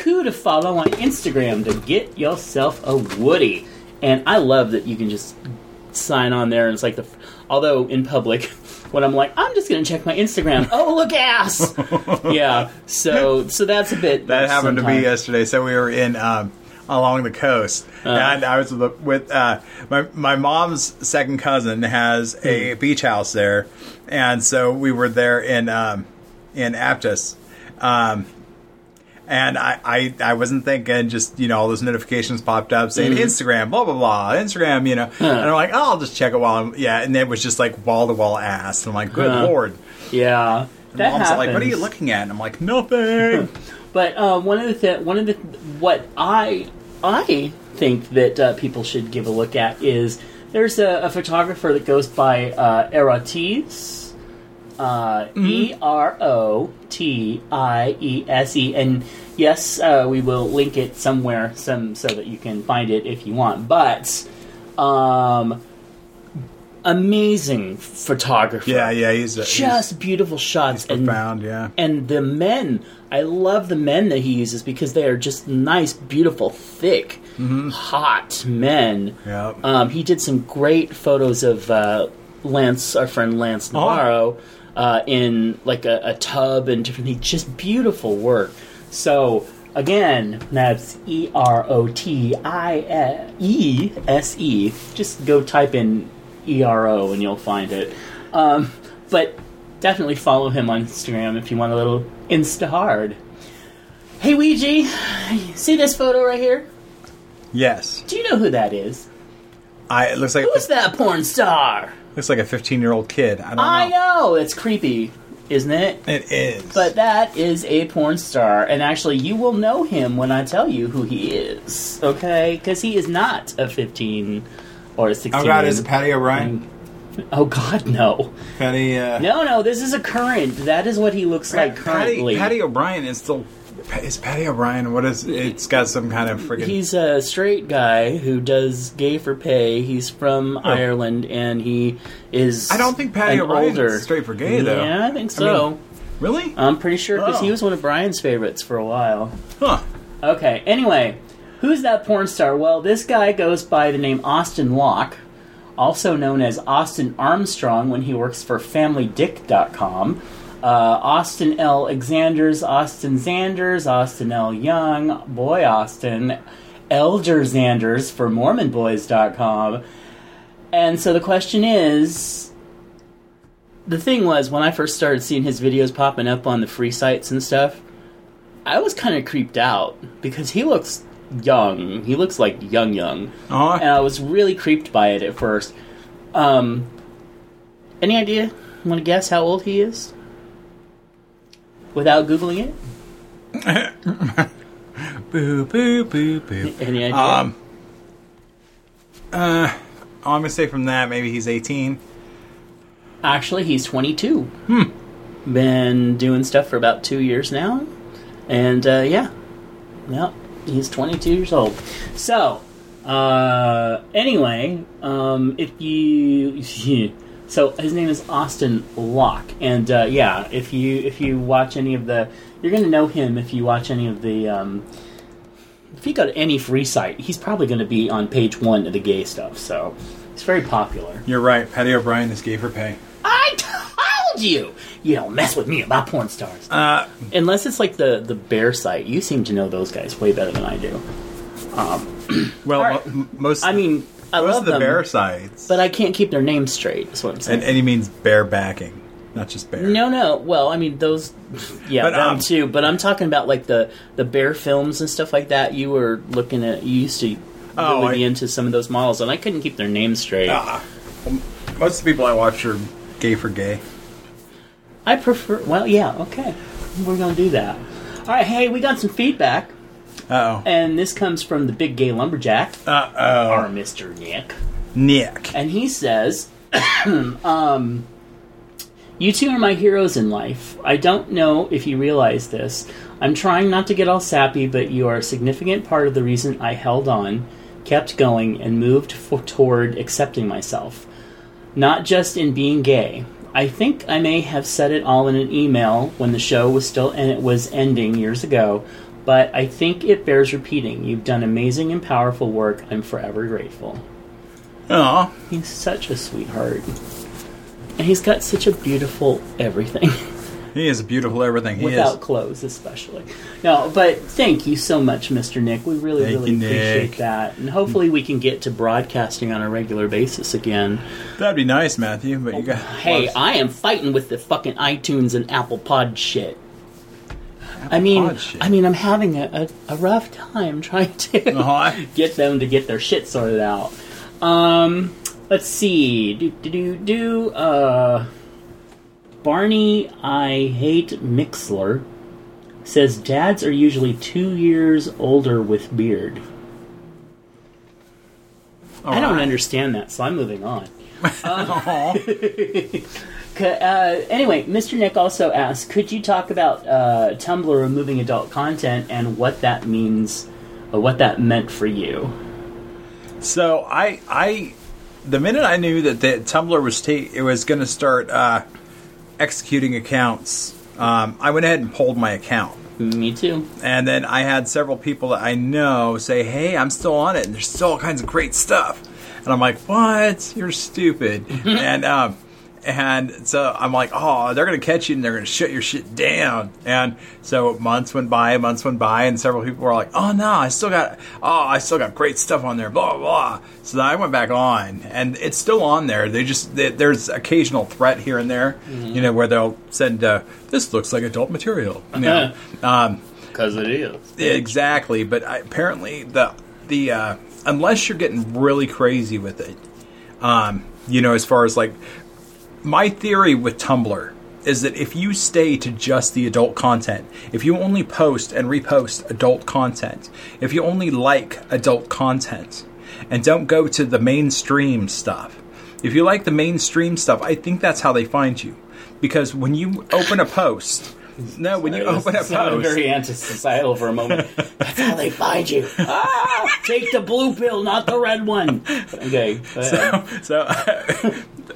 Who to follow on Instagram to get yourself a Woody? And I love that you can just sign on there and it's like the. Although in public, when I'm like, I'm just gonna check my Instagram. Oh, look ass. yeah. So so that's a bit. That happened to me yesterday. So we were in um, along the coast, and I was with, with uh, my my mom's second cousin has a Hmm. beach house there, and so we were there in um, in Aptos. Um, and I, I, I wasn't thinking, just, you know, all those notifications popped up saying Mm-hmm. Instagram, blah, blah, blah, Instagram, you know. And I'm like, oh, I'll just check it while I'm, yeah. And it was just like wall to wall ass. And I'm like, good Huh. lord. Yeah. And That mom's like, what are you looking at? And I'm like, nothing. But uh, one of the th- one of the what I I think that uh, people should give a look at is there's a, a photographer that goes by uh. Uh, E R O T I E S E, and yes, uh, we will link it somewhere, some so that you can find it if you want. But, um, amazing photographer. yeah, yeah, he's a, just beautiful shots he's and profound, yeah. and the men i love the men that he uses because they are just nice beautiful thick hot men Yeah. um, he did some great photos of uh, lance our friend lance navarro uh, in like a, a tub and different things just beautiful work so again that's E R O T I E S E. just go type in e-r-o and you'll find it um, but definitely follow him on Instagram if you want a little insta hard. Hey, Ouija, see this photo right here? Yes, Do you know who that is? I. It looks like Who's that porn star? Looks like a 15 year old kid. I don't I know. know, it's creepy, isn't it? It is. But that is a porn star, and actually, you will know him when I tell you who he is, okay? Because he is not a 15 or a 16. oh god, is it Paddy O'Brian? Oh, God, no. Paddy. Uh, No, no, this is a current. That is what he looks like Paddy, currently. Paddy O'Brian is still. Is Paddy O'Brian? What is? It's got some kind of friggin' He's a straight guy who does gay for pay. He's from oh. Ireland, and he is. I don't think Paddy O'Brian's older. straight for gay, though. Yeah, I think so. Really? I'm pretty sure because he Oh. was one of Brian's favorites for a while. Huh. Okay, anyway, who's that porn star? Well, this guy goes by the name Austin Locke, also known as Austin Armstrong when he works for FamilyDick.com. Uh, Austin L. Alexanders, Austin Zanders, Austin L. Young, Boy Austin, Elder Zanders for MormonBoys.com. And so the question is the thing was, when I first started seeing his videos popping up on the free sites and stuff, I was kind of creeped out because he looks young. He looks like young, young. And I was really creeped by it at first. Um, any idea? Want to guess how old he is? Without Googling it? Boo boo boo boo. Any idea? Um. Uh. I'm gonna say from that maybe he's 18. Actually, he's 22. Hmm. Been doing stuff for about two years now. And, uh, yeah. Yep. He's 22 years old. So, uh, anyway, um, if you. So his name is Austin Locke, and uh, yeah, if you if you watch any of the, you're going to know him if you watch any of the. Um, if you go to any free site, he's probably going to be on page one of the gay stuff. So he's very popular. You're right. Paddy O'Brian is gay for pay. I told you! You don't mess with me about porn stars. Uh. Unless it's like the, the bear site. You seem to know those guys way better than I do. Um, Well, right. mo- most. I mean, I love the them, bear sites. but I can't keep their names straight, is what I'm saying. and, and he means bear backing, not just bear. no, no. Well, I mean, those... Yeah, But, them um, too. But I'm talking about like the, the bear films and stuff like that. You were looking at... You used to Oh, really be I- into some of those models, and I couldn't keep their names straight. Ah. Well, most of the people I watch are gay for gay. I prefer... Well, yeah, okay. We're going to do that. All right, hey, we got some feedback. Uh And this comes from the big gay lumberjack, oh. Uh oh. our Mr. Nick. Nick. And he says, um, You two are my heroes in life. I don't know if you realize this. I'm trying not to get all sappy, but you are a significant part of the reason I held on, kept going, and moved for, toward accepting myself. Not just in being gay. I think I may have said it all in an email when the show was still and it was ending years ago, but I think it bears repeating. You've done amazing and powerful work. I'm forever grateful. Oh. He's such a sweetheart. And he's got such a beautiful everything. He is beautiful everything. He Without is. clothes, especially. No, but thank you so much, Mr. Nick. We really, Thank really you, appreciate that. And hopefully we can get to broadcasting on a regular basis again. That'd be nice, Matthew. But you oh, got. Hey, I am fighting with the fucking iTunes and Apple Pod shit. I mean, I mean, I'm having a, a, a rough time trying to Uh-huh. get them to get their shit sorted out. Um, let's see. Do do do do. Uh, Barney, I hate Mixler. Says dads are usually two years older with beard. I don't understand that, so I'm moving on. Ca- Uh, anyway, Mr. Nick also asked, could you talk about uh, Tumblr removing adult content and what that means, what that meant for you? So I, I, the minute I knew that the Tumblr was ta- it was going to start uh, executing accounts, um, I went ahead and pulled my account. Me too. And then I had several people that I know say, "Hey, I'm still on it, and there's still all kinds of great stuff." And I'm like, "What? You're stupid." and um, and so I'm like, "Oh, they're gonna catch you, and they're gonna shut your shit down." And so months went by, months went by, and several people were like, "Oh no, I still got, oh, I still got great stuff on there." Blah blah. So then I went back on, and it's still on there. They just they, there's occasional threat here and there, you know, where they'll send, uh, "This looks like adult material," you know. Um, because it is. Exactly, but I, apparently the the uh, unless you're getting really crazy with it, um, you know, as far as like my theory with Tumblr is that if you stay to just the adult content, if you only post and repost adult content, if you only like adult content, and don't go to the mainstream stuff, if you like the mainstream stuff, I think that's how they find you. Because when you open a post, no, when you open sounded post, very anti-societal for a moment. That's how they find you. Ah, take the blue pill, not the red one. Okay. ahead. so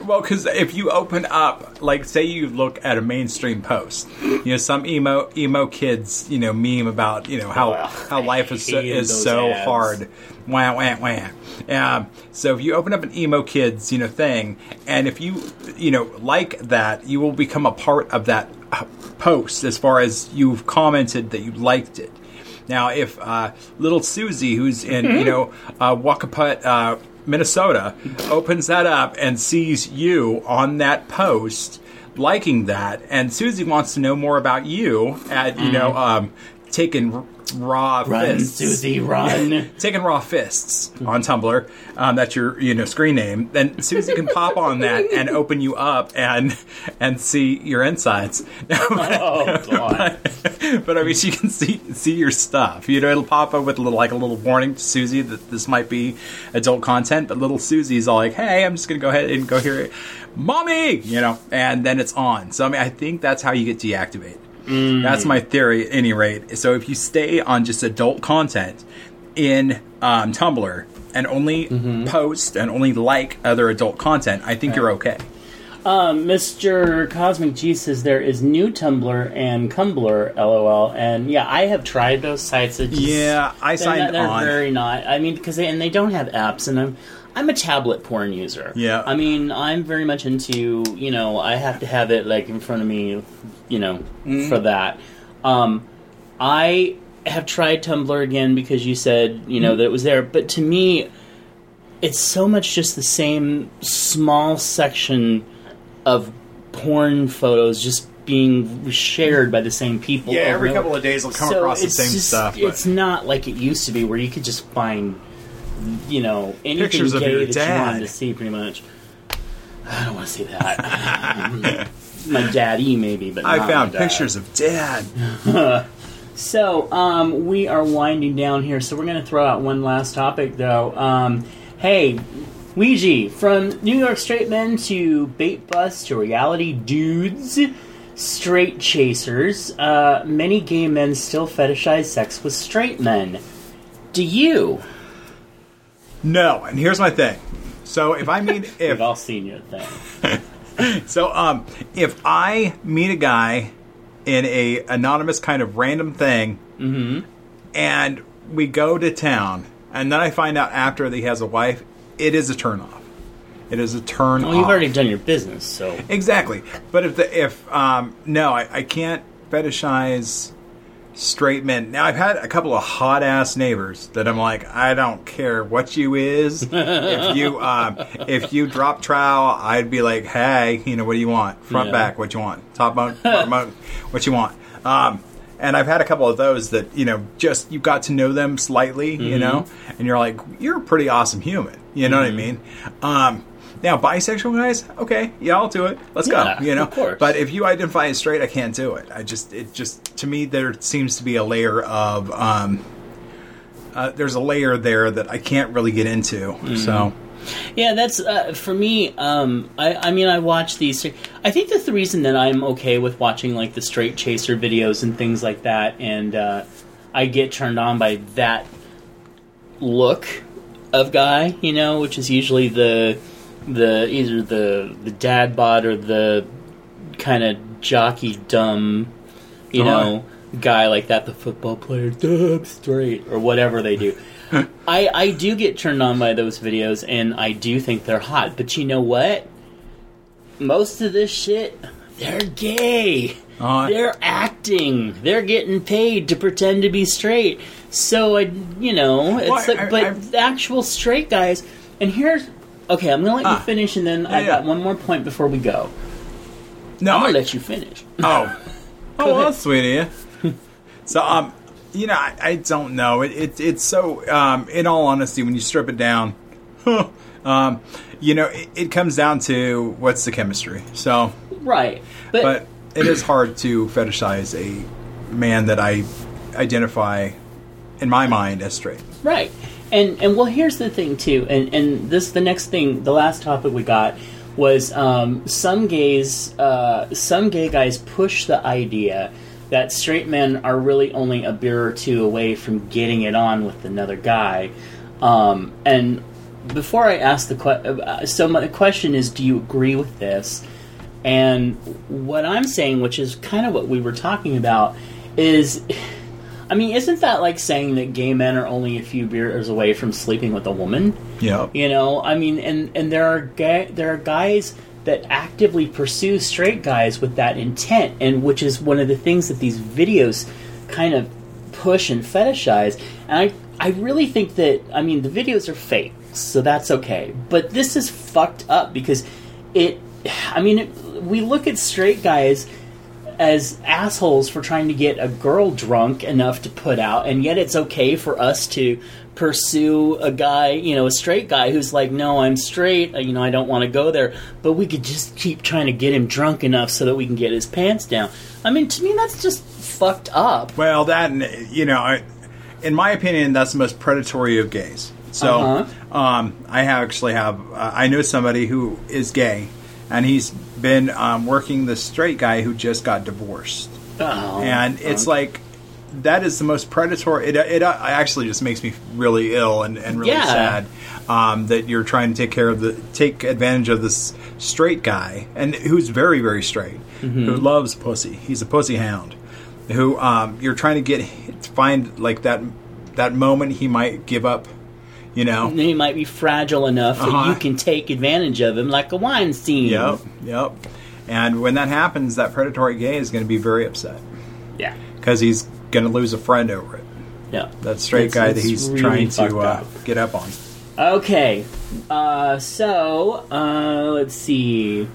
well because if you open up like say you look at a mainstream post you know some emo emo kids you know meme about you know how Well, how life is so, is so ads. hard wah wah wah um, so if you open up an emo kids you know thing and if you you know like that you will become a part of that post as far as you've commented that you liked it. Now, if uh, little Susie, who's in you know uh, Wakaput, uh, Minnesota, opens that up and sees you on that post, liking that, and Susie wants to know more about you at you know um, taking raw Run, fists. Susie, run. Taking raw fists on Tumblr. Um, that's your you know screen name. Then Susie can pop on that and open you up and and see your insides. oh god. but I mean, she can see see your stuff. You know, it'll pop up with a little like a little warning to Susie that this might be adult content. But little Susie's all like, "Hey, I'm just gonna go ahead and go here, mommy," you know, and then it's on. So I mean, I think that's how you get deactivated. That's my theory, at any rate. So if you stay on just adult content in um, Tumblr and only post and only like other adult content, I think you're okay. Um, Mr. Cosmic G says there is new Tumblr and Cumbler, lol. And yeah, I have tried those sites. It just, Yeah, I they're signed not, they're on. very not. I mean, because they, and they don't have apps, and I'm I'm a tablet porn user. Yeah. I mean, I'm very much into you know I have to have it like in front of me, you know, Mm-hmm. for that. Um, I have tried Tumblr again because you said you Mm-hmm. know that it was there, but to me, it's so much just the same small section of porn photos just being shared by the same people. Yeah, every couple of days I'll come So across the same just- stuff. but- It's not like it used to be, where you could just find, you know, anything Pictures gay that you wanted to see. Pretty much. I don't want to see that. my daddy, maybe, but I found pictures of dad. So, um, we are winding down here, so we're going to throw out one last topic, though. Um, hey, Ouija, from New York straight men to bait bus to reality dudes, straight chasers, uh, many gay men still fetishize sex with straight men. Do you? No, and here's my thing. So if I We've if all seen your thing. so um if I meet a guy in a anonymous kind of random thing and we go to town and then I find out after that he has a wife, it is a turn off. It is a turn Well, off. you've already done your business, so. Exactly. But if the if um no, I, I can't fetishize straight men. Now I've had a couple of hot ass neighbors that I'm like, I don't care what you is. if you um if you drop trowel, I'd be like, Hey, you know, what do you want? Front Yeah. back, what you want? Top mount, bottom mount, what you want? Um and I've had a couple of those that, you know, just you got to know them slightly, Mm-hmm. you know, and you're like, you're a pretty awesome human. You know what I Mm-hmm. mean? Um now, bisexual guys, okay, yeah, I'll do it. Let's Yeah, go. You know, but if you identify as straight, I can't do it. I just, it just, to me, there seems to be a layer of, um, uh, there's a layer there that I can't really get into. Mm-hmm. So, Yeah, that's uh, for me. Um, I, I mean, I watch these. I think that's the reason that I'm okay with watching like the straight chaser videos and things like that, and uh, I get turned on by that look of guy, you know, which is usually the the either the the dad bod or the kind of jockey dumb, you Uh-huh. know, guy like that, the football player, dumb straight or whatever they do. I I do get turned on by those videos, and I do think they're hot. But you know what? Most of this shit, they're gay. Uh, They're acting. They're getting paid to pretend to be straight. So I, you know, it's Well, like, I- but I- actual straight guys. And here's okay. I'm gonna let you Ah. finish, and then I've yeah. got one more point before we go. no, I'm gonna let you finish. oh, oh, well, ahead. that's sweet so, um, You know, I, I don't know. It, it it's so. Um, in all honesty, when you strip it down, um, you know, it, it comes down to what's the chemistry. So, Right. But, but it is hard to fetishize a man that I identify in my mind as straight. Right. And and well here's the thing too, and, and this the next thing the last topic we got was um, some gays uh, some gay guys push the idea that straight men are really only a beer or two away from getting it on with another guy. Um, and before I ask the question, uh, so my question is, do you agree with this? And what I'm saying, which is kind of what we were talking about, is I mean, isn't that like saying that gay men are only a few beers away from sleeping with a woman? Yeah. You know, I mean, and and there are ga- there are guys that actively pursue straight guys with that intent, and which is one of the things that these videos kind of push and fetishize. And I I really think that I mean the videos are fake, so that's okay. But this is fucked up because it. I mean, it, we look at straight guys as assholes for trying to get a girl drunk enough to put out, and yet it's okay for us to pursue a guy, you know, a straight guy who's like, no, I'm straight, uh, you know, I don't want to go there, but we could just keep trying to get him drunk enough so that we can get his pants down. I mean, to me, that's just fucked up. Well, that you know, I, in my opinion, that's the most predatory of gays. So, Uh-huh. um, I actually have uh, I know somebody who is gay, and he's been um, working the straight guy who just got divorced, Oh, and it's like that is the most predatory. It, it uh, actually just makes me really ill and, and really Yeah. sad um, that you're trying to take care of the take advantage of this straight guy and who's very very straight Mm-hmm. who loves pussy. He's a pussy hound. Who um, you're trying to get find like that that moment he might give up. You know. he might be fragile enough that Uh-huh. you can take advantage of him like a wine scene. Yep. Yep. And when that happens, that predatory gay is going to be very upset Yeah. because he's going to lose a friend over it. Yeah. That straight It's- guy that he's really trying to uh, up. get up on. Okay, uh, so uh, let's see.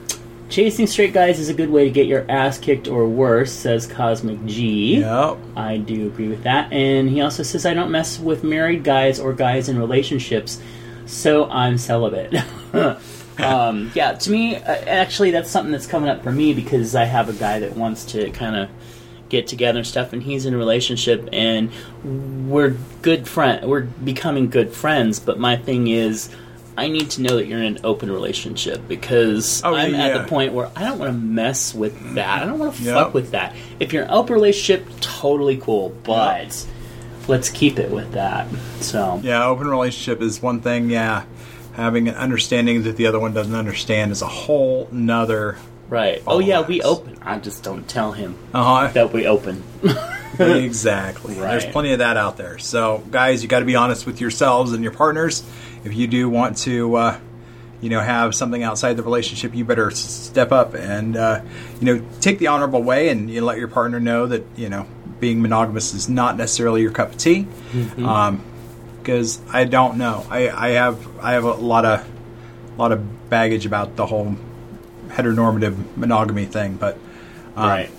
Chasing straight guys is a good way to get your ass kicked or worse, says Cosmic G. Yep. I do agree with that. And he also says, I don't mess with married guys or guys in relationships, so I'm celibate. um, yeah, to me, uh, actually, that's something that's coming up for me because I have a guy that wants to kind of get together and stuff, and he's in a relationship, and we're good friend. We're becoming good friends. But my thing is, I need to know that you're in an open relationship because Oh, I'm yeah, at the point where I don't want to mess with that. I don't want to Yep. fuck with that. If you're in an open relationship, totally cool, but let's keep it with that. So Yeah, open relationship is one thing. Yeah, having an understanding that the other one doesn't understand is a whole nother. right. Oh yeah, we open. I just don't tell him Uh huh. that we open. exactly. Right. There's plenty of that out there. So, guys, you got to be honest with yourselves and your partners. If you do want to, uh, you know, have something outside the relationship, you better step up and, uh, you know, take the honorable way and you let your partner know that you know being monogamous is not necessarily your cup of tea. Um, because I don't know. I, I have I have a lot of lot of baggage about the whole heteronormative monogamy thing, but um, right.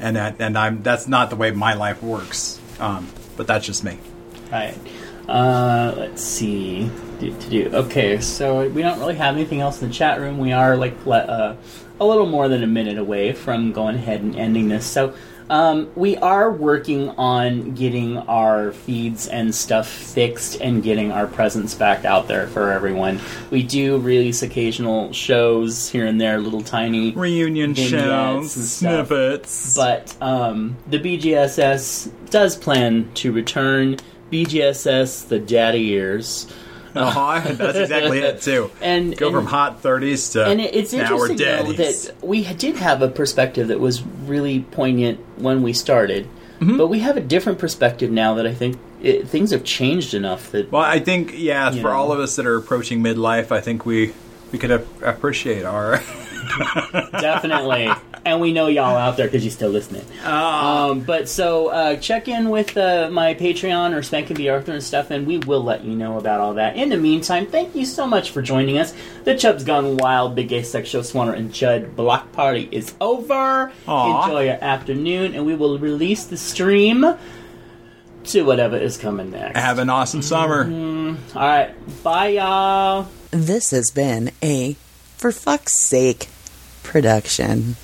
And that and I'm that's not the way my life works. Um, but that's just me. Right. Uh, let's see. Do, to do. Okay, so we don't really have anything else in the chat room. We are like uh, a little more than a minute away from going ahead and ending this. So um, we are working on getting our feeds and stuff fixed and getting our presence back out there for everyone. We do release occasional shows here and there, little tiny Reunion shows, snippets. but um, the BGSS does plan to return. BGSS, the daddy years. Uh-huh, that's exactly it too. And- go and- from hot thirties to And it's now we're though that we did have a perspective that was really poignant when we started, Mm-hmm. but we have a different perspective now that I think it, things have changed enough that well, I think yeah, for know. all of us that are approaching midlife, I think we we could ap- appreciate our. definitely. and we know y'all out there because you're still listening. Um, but so uh, check in with uh, my Patreon or Spankin' B Arthur and stuff, and we will let you know about all that. In the meantime, thank you so much for joining us. The Chubb's Gone Wild, Big Gay Sex Show, Swanner and Judd Block Party is over. Aw. Enjoy your afternoon, and we will release the stream to whatever is coming next. Have an awesome summer. All right, bye, y'all. This has been a For Fuck's Sake production.